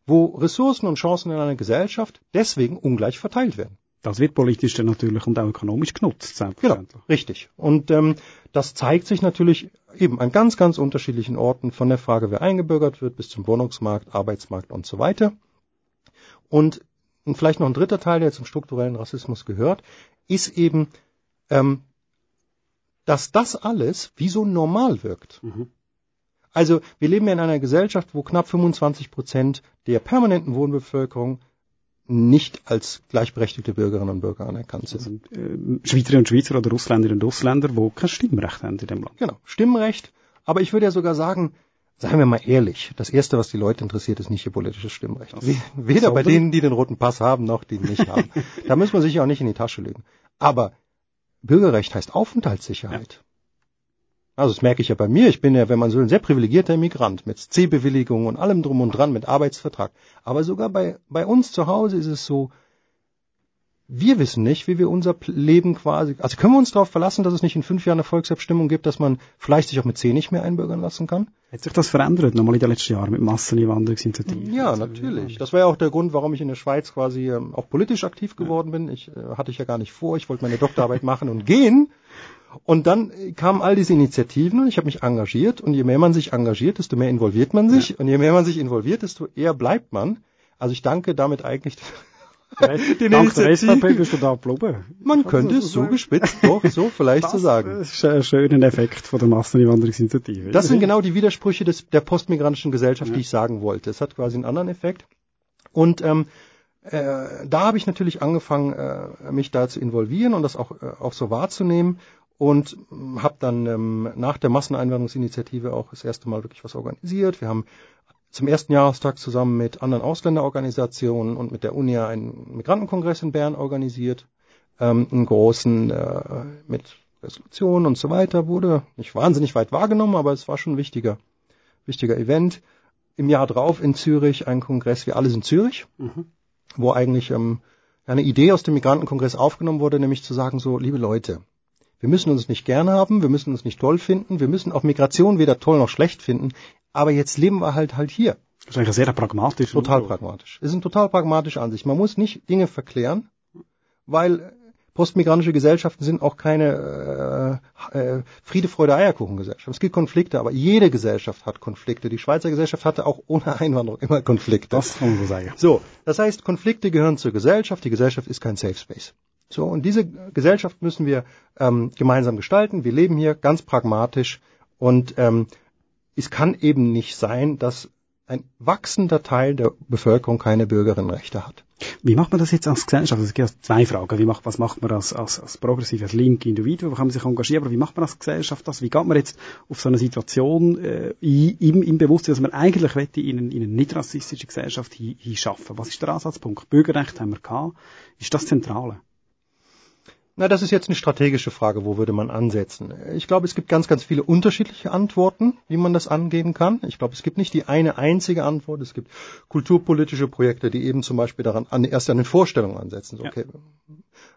S2: wo Ressourcen und Chancen in einer Gesellschaft deswegen ungleich verteilt werden.
S3: Das wird politisch dann natürlich und auch ökonomisch genutzt,
S2: selbstverständlich. Genau, richtig. Und ähm, das zeigt sich natürlich eben an ganz, ganz unterschiedlichen Orten, von der Frage, wer eingebürgert wird, bis zum Wohnungsmarkt, Arbeitsmarkt und so weiter. Und, und vielleicht noch ein dritter Teil, der zum strukturellen Rassismus gehört, ist eben, ähm, dass das alles wie so normal wirkt. Mhm. Also wir leben ja in einer Gesellschaft, wo knapp 25 Prozent der permanenten Wohnbevölkerung nicht als gleichberechtigte Bürgerinnen und Bürger anerkannt sind.
S3: Also, äh, Schweizerinnen und Schweizer oder Ausländerinnen und Ausländer, wo kein Stimmrecht haben in dem Land.
S2: Genau, Stimmrecht. Aber ich würde ja sogar sagen, Seien wir mal ehrlich, das Erste, was die Leute interessiert, ist nicht ihr politisches Stimmrecht. Weder bei denen, die den roten Pass haben, noch die ihn nicht haben. da muss man sich auch nicht in die Tasche legen. Aber Bürgerrecht heißt Aufenthaltssicherheit. Ja. Also das merke ich ja bei mir. Ich bin ja, wenn man so ein sehr privilegierter Immigrant mit C-Bewilligung und allem drum und dran, mit Arbeitsvertrag. Aber sogar bei, bei uns zu Hause ist es so, wir wissen nicht, wie wir unser Leben quasi, also können wir uns darauf verlassen, dass es nicht in fünf Jahren eine Volksabstimmung gibt, dass man vielleicht sich auch mit zehn nicht mehr einbürgern lassen kann?
S3: Hat sich das verändert, nochmal in den letzten Jahren mit Masseneinwanderungsinitiativen?
S2: Ja, natürlich. Das war ja auch der Grund, warum ich in der Schweiz quasi ähm, auch politisch aktiv geworden bin. Ich äh, hatte ich ja gar nicht vor, ich wollte meine Doktorarbeit machen und gehen. Und dann kamen all diese Initiativen und ich habe mich engagiert. Und je mehr man sich engagiert, desto mehr involviert man sich. Ja. Und je mehr man sich involviert, desto eher bleibt man. Also ich danke damit eigentlich
S3: den geblieben.
S2: Man könnte es so gespitzt doch so vielleicht
S3: das
S2: so sagen.
S3: Das ist ein schöner Effekt von der Masseneinwanderungsinitiative.
S2: Das sind genau die Widersprüche des, der postmigrantischen Gesellschaft, ja. die ich sagen wollte. Es hat quasi einen anderen Effekt. Und ähm, äh, da habe ich natürlich angefangen, äh, mich da zu involvieren und das auch, äh, auch so wahrzunehmen und habe dann ähm, nach der Masseneinwanderungsinitiative auch das erste Mal wirklich was organisiert. Wir haben zum ersten Jahrestag zusammen mit anderen Ausländerorganisationen und mit der UNIA einen Migrantenkongress in Bern organisiert, ähm, einen großen äh, mit Resolutionen und so weiter, wurde nicht wahnsinnig weit wahrgenommen, aber es war schon ein wichtiger, wichtiger Event. Im Jahr drauf in Zürich ein Kongress, wir alle sind Zürich, mhm. wo eigentlich ähm, eine Idee aus dem Migrantenkongress aufgenommen wurde, nämlich zu sagen so, liebe Leute, wir müssen uns nicht gern haben, wir müssen uns nicht toll finden, wir müssen auch Migration weder toll noch schlecht finden, aber jetzt leben wir halt halt hier.
S3: Das ist eigentlich sehr pragmatisch.
S2: Total pragmatisch. Es ist eine total pragmatische Ansicht. Man muss nicht Dinge verklären, weil postmigrantische Gesellschaften sind auch keine äh, äh, Friede, Freude, Eierkuchengesellschaft. Es gibt Konflikte, aber jede Gesellschaft hat Konflikte. Die Schweizer Gesellschaft hatte auch ohne Einwanderung immer Konflikte.
S3: Das kann man so sagen.
S2: So, das heißt, Konflikte gehören zur Gesellschaft. Die Gesellschaft ist kein Safe Space. So, und diese Gesellschaft müssen wir ähm, gemeinsam gestalten. Wir leben hier ganz pragmatisch und ähm, es kann eben nicht sein, dass ein wachsender Teil der Bevölkerung keine Bürgerinnenrechte hat.
S3: Wie macht man das jetzt als Gesellschaft? Es gibt zwei Fragen. Wie macht, was macht man als, als, als progressiv, als linke Individuum? Wo kann man sich engagieren? Aber wie macht man als Gesellschaft das? Wie geht man jetzt auf so eine Situation äh, im, im Bewusstsein, dass man eigentlich wette, in, in eine nicht rassistische Gesellschaft hinschaffen? Was ist der Ansatzpunkt? Bürgerrecht haben wir gehabt. Ist das Zentrale?
S2: Na, das ist jetzt eine strategische Frage, wo würde man ansetzen? Ich glaube, es gibt ganz, ganz viele unterschiedliche Antworten, wie man das angehen kann. Ich glaube, es gibt nicht die eine einzige Antwort. Es gibt kulturpolitische Projekte, die eben zum Beispiel daran an, erst an den Vorstellungen ansetzen. So, okay, ja.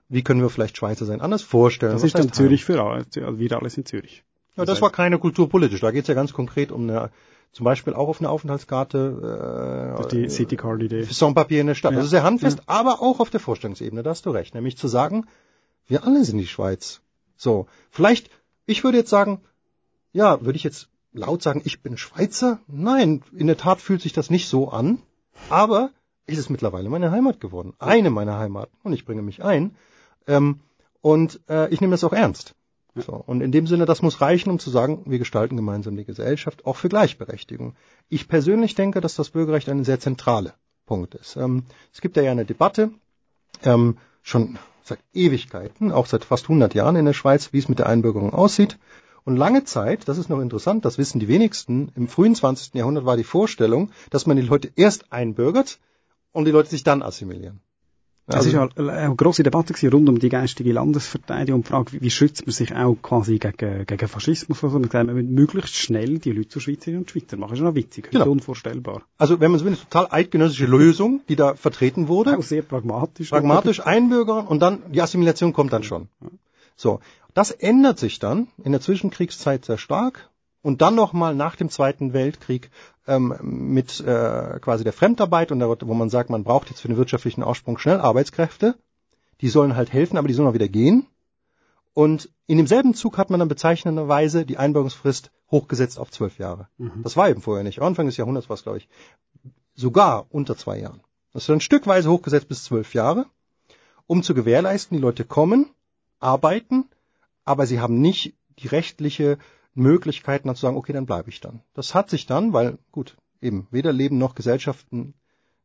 S2: wie können wir vielleicht Schweizer sein anders vorstellen?
S3: Das ist dann Zürich für alle, also wieder alles in Zürich.
S2: Ja, das, das war keine kulturpolitisch. Da geht es ja ganz konkret um eine zum Beispiel auch auf eine Aufenthaltskarte.
S3: Äh, die City Card Idee.
S2: Sans-Papier in der Stadt. Ja. Das ist sehr handfest, ja. aber auch auf der Vorstellungsebene, da hast du recht. Nämlich zu sagen, wir alle sind die Schweiz. So, vielleicht, ich würde jetzt sagen, ja, würde ich jetzt laut sagen, ich bin Schweizer? Nein, in der Tat fühlt sich das nicht so an, aber es ist mittlerweile meine Heimat geworden. Eine meiner Heimaten. Und ich bringe mich ein. Ähm, und äh, ich nehme das auch ernst. So, und in dem Sinne, das muss reichen, um zu sagen, wir gestalten gemeinsam die Gesellschaft, auch für Gleichberechtigung. Ich persönlich denke, dass das Bürgerrecht ein sehr zentraler Punkt ist. Ähm, es gibt ja eine Debatte, ähm, schon seit Ewigkeiten, auch seit fast 100 Jahren in der Schweiz, wie es mit der Einbürgerung aussieht. Und lange Zeit, das ist noch interessant, das wissen die wenigsten, im frühen 20. Jahrhundert war die Vorstellung, dass man die Leute erst einbürgert und die Leute sich dann assimilieren.
S3: Also, es war eine grosse Debatte rund um die geistige Landesverteidigung und die Frage, wie schützt man sich auch quasi gegen, gegen Faschismus. Also man sagt, man möglichst schnell die Leute zu Schweizerinnen und Schweizer machen. Das ist noch witzig, genau. unvorstellbar.
S2: Also wenn man so will, eine total eidgenössische Lösung, die da vertreten wurde.
S3: Auch sehr pragmatisch.
S2: Pragmatisch einbürgern und dann, die Assimilation kommt dann schon. So. Das ändert sich dann in der Zwischenkriegszeit sehr stark und dann nochmal nach dem Zweiten Weltkrieg ähm, mit äh, quasi der Fremdarbeit und der, wo man sagt, man braucht jetzt für den wirtschaftlichen Aussprung schnell Arbeitskräfte, die sollen halt helfen, aber die sollen auch wieder gehen. Und in demselben Zug hat man dann bezeichnenderweise die Einbürgerungsfrist hochgesetzt auf zwölf Jahre. Mhm. Das war eben vorher nicht. Anfang des Jahrhunderts war es, glaube ich, sogar unter zwei Jahren. Das ist dann stückweise hochgesetzt bis zwölf Jahre, um zu gewährleisten, die Leute kommen, arbeiten, aber sie haben nicht die rechtliche Möglichkeit, dann zu sagen, okay, dann bleibe ich dann. Das hat sich dann, weil, gut, eben, weder Leben noch Gesellschaften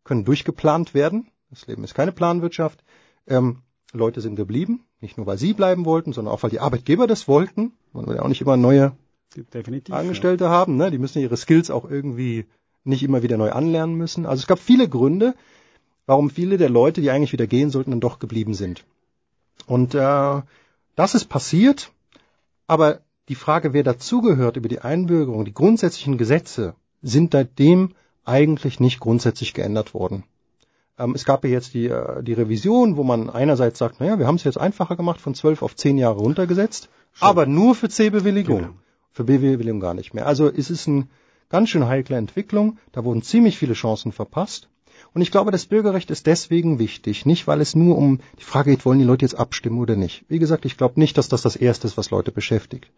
S2: können durchgeplant werden. Das Leben ist keine Planwirtschaft. Ähm, Leute sind geblieben, nicht nur weil sie bleiben wollten, sondern auch weil die Arbeitgeber das wollten. Man will ja auch nicht immer neue Definitiv, Angestellte ja. haben. Ne? Die müssen ihre Skills auch irgendwie nicht immer wieder neu anlernen müssen. Also es gab viele Gründe, warum viele der Leute, die eigentlich wieder gehen sollten, dann doch geblieben sind. Und äh, das ist passiert, aber die Frage, wer dazugehört über die Einbürgerung, die grundsätzlichen Gesetze, sind seitdem eigentlich nicht grundsätzlich geändert worden. Ähm, es gab ja jetzt die, äh, die Revision, wo man einerseits sagt, naja, wir haben es jetzt einfacher gemacht, von zwölf auf zehn Jahre runtergesetzt, Schon. aber nur für C-Bewilligung. Genau. Für B-Bewilligung gar nicht mehr. Also es ist eine ganz schön heikle Entwicklung. Da wurden ziemlich viele Chancen verpasst. Und ich glaube, das Bürgerrecht ist deswegen wichtig, nicht weil es nur um die Frage geht, wollen die Leute jetzt abstimmen oder nicht. Wie gesagt, ich glaube nicht, dass das das Erste ist, was Leute beschäftigt.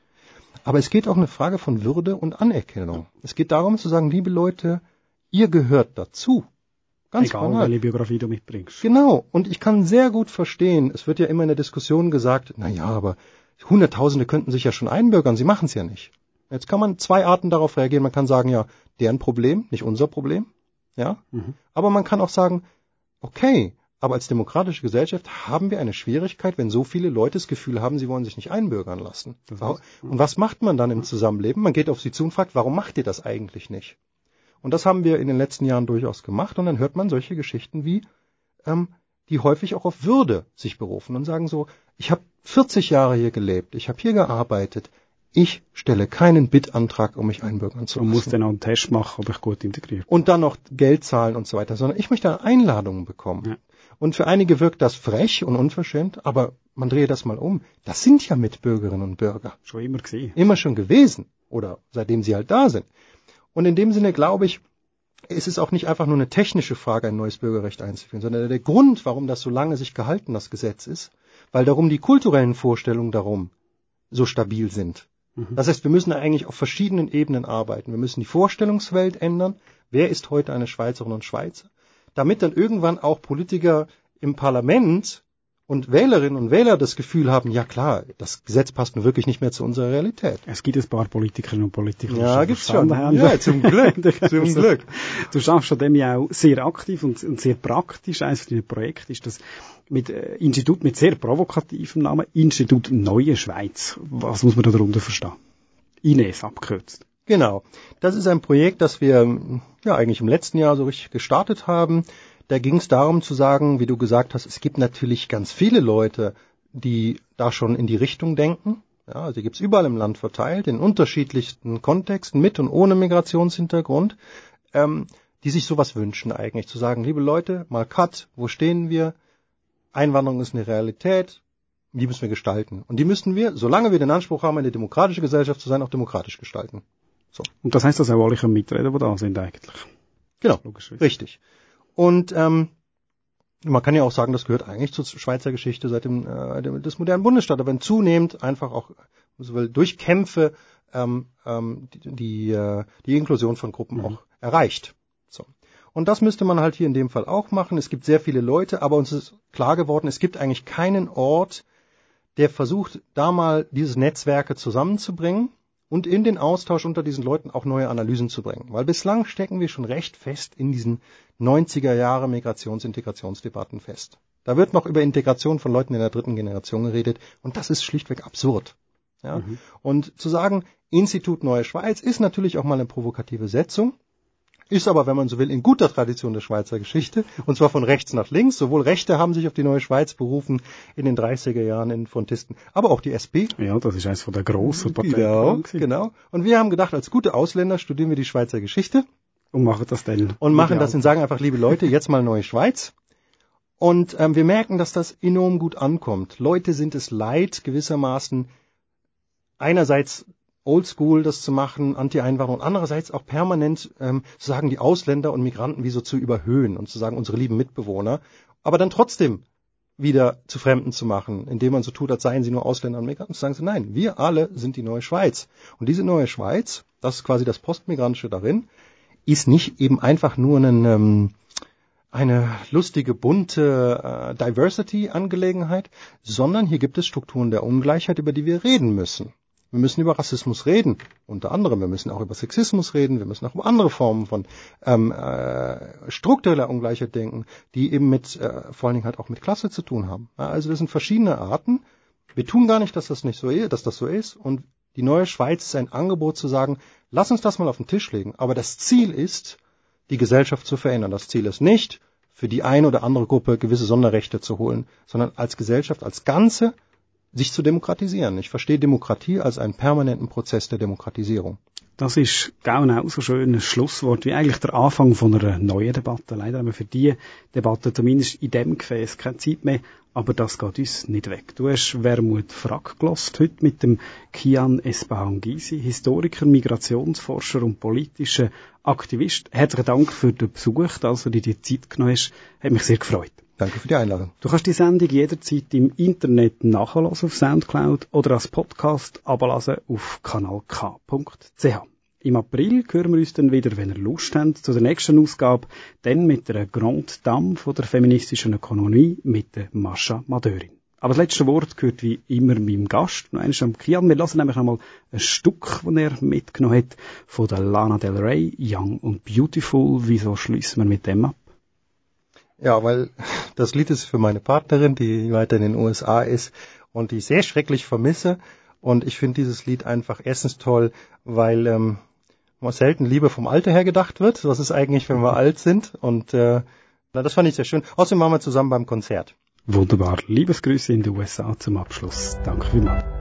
S2: Aber es geht auch eine Frage von Würde und Anerkennung. Es geht darum zu sagen, liebe Leute, ihr gehört dazu.
S3: Ganz Egal, banal. welche Biografie du mitbringst.
S2: Genau. Und ich kann sehr gut verstehen, es wird ja immer in der Diskussion gesagt, na ja, aber Hunderttausende könnten sich ja schon einbürgern, sie machen es ja nicht. Jetzt kann man zwei Arten darauf reagieren. Man kann sagen, ja, deren Problem, nicht unser Problem. Ja. Mhm. Aber man kann auch sagen, okay, aber als demokratische Gesellschaft haben wir eine Schwierigkeit, wenn so viele Leute das Gefühl haben, sie wollen sich nicht einbürgern lassen. Und was macht man dann im Zusammenleben? Man geht auf sie zu und fragt, warum macht ihr das eigentlich nicht? Und das haben wir in den letzten Jahren durchaus gemacht. Und dann hört man solche Geschichten wie, ähm, die häufig auch auf Würde sich berufen und sagen so, ich habe 40 Jahre hier gelebt, ich habe hier gearbeitet, ich stelle keinen Bitantrag, um mich einbürgern zu lassen.
S3: Du musst dann auch einen Test machen, ob ich gut integriert
S2: bin. Und dann noch Geld zahlen und so weiter, sondern ich möchte Einladungen bekommen. Ja. Und für einige wirkt das frech und unverschämt, aber man drehe das mal um. Das sind ja Mitbürgerinnen und Bürger.
S3: Schon immer gesehen.
S2: Immer schon gewesen. Oder seitdem sie halt da sind. Und in dem Sinne glaube ich, ist es auch nicht einfach nur eine technische Frage, ein neues Bürgerrecht einzuführen, sondern der Grund, warum das so lange sich gehalten, das Gesetz ist, weil darum die kulturellen Vorstellungen darum so stabil sind. Mhm. Das heißt, wir müssen eigentlich auf verschiedenen Ebenen arbeiten. Wir müssen die Vorstellungswelt ändern. Wer ist heute eine Schweizerin und Schweizer? Damit dann irgendwann auch Politiker im Parlament und Wählerinnen und Wähler das Gefühl haben, ja klar, das Gesetz passt nun wirklich nicht mehr zu unserer Realität.
S3: Es gibt ein paar Politikerinnen und Politiker,
S2: die ja, gibt's schon. Haben. Ja, zum Glück, zum Glück.
S3: Du schaffst an dem ja auch sehr aktiv und, und sehr praktisch. Eines von deinen Projekten ist das mit äh, Institut mit sehr provokativem Namen, Institut Neue Schweiz. Was muss man darunter verstehen? Ines abkürzt.
S2: Genau. Das ist ein Projekt, das wir ja eigentlich im letzten Jahr so richtig gestartet haben. Da ging es darum zu sagen, wie du gesagt hast, es gibt natürlich ganz viele Leute, die da schon in die Richtung denken. Ja, also die gibt's überall im Land verteilt, in unterschiedlichsten Kontexten, mit und ohne Migrationshintergrund, ähm, die sich sowas wünschen eigentlich, zu sagen, liebe Leute, mal cut, wo stehen wir? Einwanderung ist eine Realität, die müssen wir gestalten. Und die müssen wir, solange wir den Anspruch haben, eine demokratische Gesellschaft zu sein, auch demokratisch gestalten.
S3: So. Und das heißt, dass auch alle Mitreden, die da sind eigentlich.
S2: Genau, richtig. Und ähm, man kann ja auch sagen, das gehört eigentlich zur Schweizer Geschichte seit dem äh, des modernen Bundesstaates, aber wenn zunehmend einfach auch so durch Kämpfe ähm, ähm, die, die, äh, die Inklusion von Gruppen mhm. auch erreicht. So. Und das müsste man halt hier in dem Fall auch machen. Es gibt sehr viele Leute, aber uns ist klar geworden, es gibt eigentlich keinen Ort, der versucht, da mal diese Netzwerke zusammenzubringen und in den Austausch unter diesen Leuten auch neue Analysen zu bringen. Weil bislang stecken wir schon recht fest in diesen 90er Jahre Migrations-Integrationsdebatten fest. Da wird noch über Integration von Leuten in der dritten Generation geredet und das ist schlichtweg absurd. Ja? Mhm. Und zu sagen, Institut Neue Schweiz ist natürlich auch mal eine provokative Setzung, ist aber, wenn man so will, in guter Tradition der Schweizer Geschichte, und zwar von rechts nach links. Sowohl Rechte haben sich auf die neue Schweiz berufen in den 30er Jahren in Frontisten, aber auch die SP.
S3: Ja, das ist eines von der großen
S2: Parteien. Genau, genau. Und wir haben gedacht, als gute Ausländer studieren wir die Schweizer Geschichte.
S3: Und machen das denn.
S2: Und machen das und sagen einfach, liebe Leute, jetzt mal neue Schweiz. Und ähm, wir merken, dass das enorm gut ankommt. Leute sind es leid, gewissermaßen einerseits oldschool das zu machen, Anti-Einwanderung, andererseits auch permanent ähm, zu sagen, die Ausländer und Migranten wie so zu überhöhen und zu sagen, unsere lieben Mitbewohner, aber dann trotzdem wieder zu Fremden zu machen, indem man so tut, als seien sie nur Ausländer und Migranten, sagen sie, nein, wir alle sind die neue Schweiz. Und diese neue Schweiz, das ist quasi das Postmigrantische darin, ist nicht eben einfach nur ein, ähm, eine lustige, bunte äh, Diversity-Angelegenheit, sondern hier gibt es Strukturen der Ungleichheit, über die wir reden müssen. Wir müssen über Rassismus reden, unter anderem. Wir müssen auch über Sexismus reden. Wir müssen auch über andere Formen von ähm, äh, struktureller Ungleichheit denken, die eben mit äh, vor allen Dingen halt auch mit Klasse zu tun haben. Also das sind verschiedene Arten. Wir tun gar nicht, dass das nicht so ist, dass das so ist. Und die neue Schweiz ist ein Angebot zu sagen, lass uns das mal auf den Tisch legen. Aber das Ziel ist, die Gesellschaft zu verändern. Das Ziel ist nicht, für die eine oder andere Gruppe gewisse Sonderrechte zu holen, sondern als Gesellschaft als Ganze sich zu demokratisieren. Ich verstehe Demokratie als einen permanenten Prozess der Demokratisierung.
S3: Das ist genau so schön ein Schlusswort wie eigentlich der Anfang von einer neuen Debatte. Leider haben wir für die Debatte zumindest in dem Gefäß keine Zeit mehr, aber das geht uns nicht weg. Du hast Wermut Frack gelost, heute mit dem Kian Espahangisi, Historiker, Migrationsforscher und politischer Aktivist. Herzlichen Dank für den Besuch, dass du dir die Zeit genommen hast. Hat mich sehr gefreut.
S2: Danke für die Einladung.
S3: Du kannst die Sendung jederzeit im Internet nachhören auf Soundcloud oder als Podcast ablassen auf kanalk.ch. Im April hören wir uns dann wieder, wenn ihr Lust habt, zu der nächsten Ausgabe, dann mit der Grand Dame von der feministischen Ökonomie, mit der Mascha Madörin. Aber das letzte Wort gehört wie immer meinem Gast, noch einmal am Kian. Wir lassen nämlich einmal ein Stück, das er mitgenommen hat, von der Lana Del Rey, Young und Beautiful. Wieso schließen wir mit dem ab?
S2: Ja, weil das Lied ist für meine Partnerin, die weiter in den USA ist und die ich sehr schrecklich vermisse. Und ich finde dieses Lied einfach erstens toll, weil ähm, selten Liebe vom Alter her gedacht wird. Was ist eigentlich, wenn wir alt sind? Und äh, das fand ich sehr schön. Außerdem waren wir zusammen beim Konzert.
S3: Wunderbar. Liebesgrüße in die USA zum Abschluss. Danke vielmals.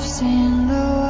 S5: I've seen the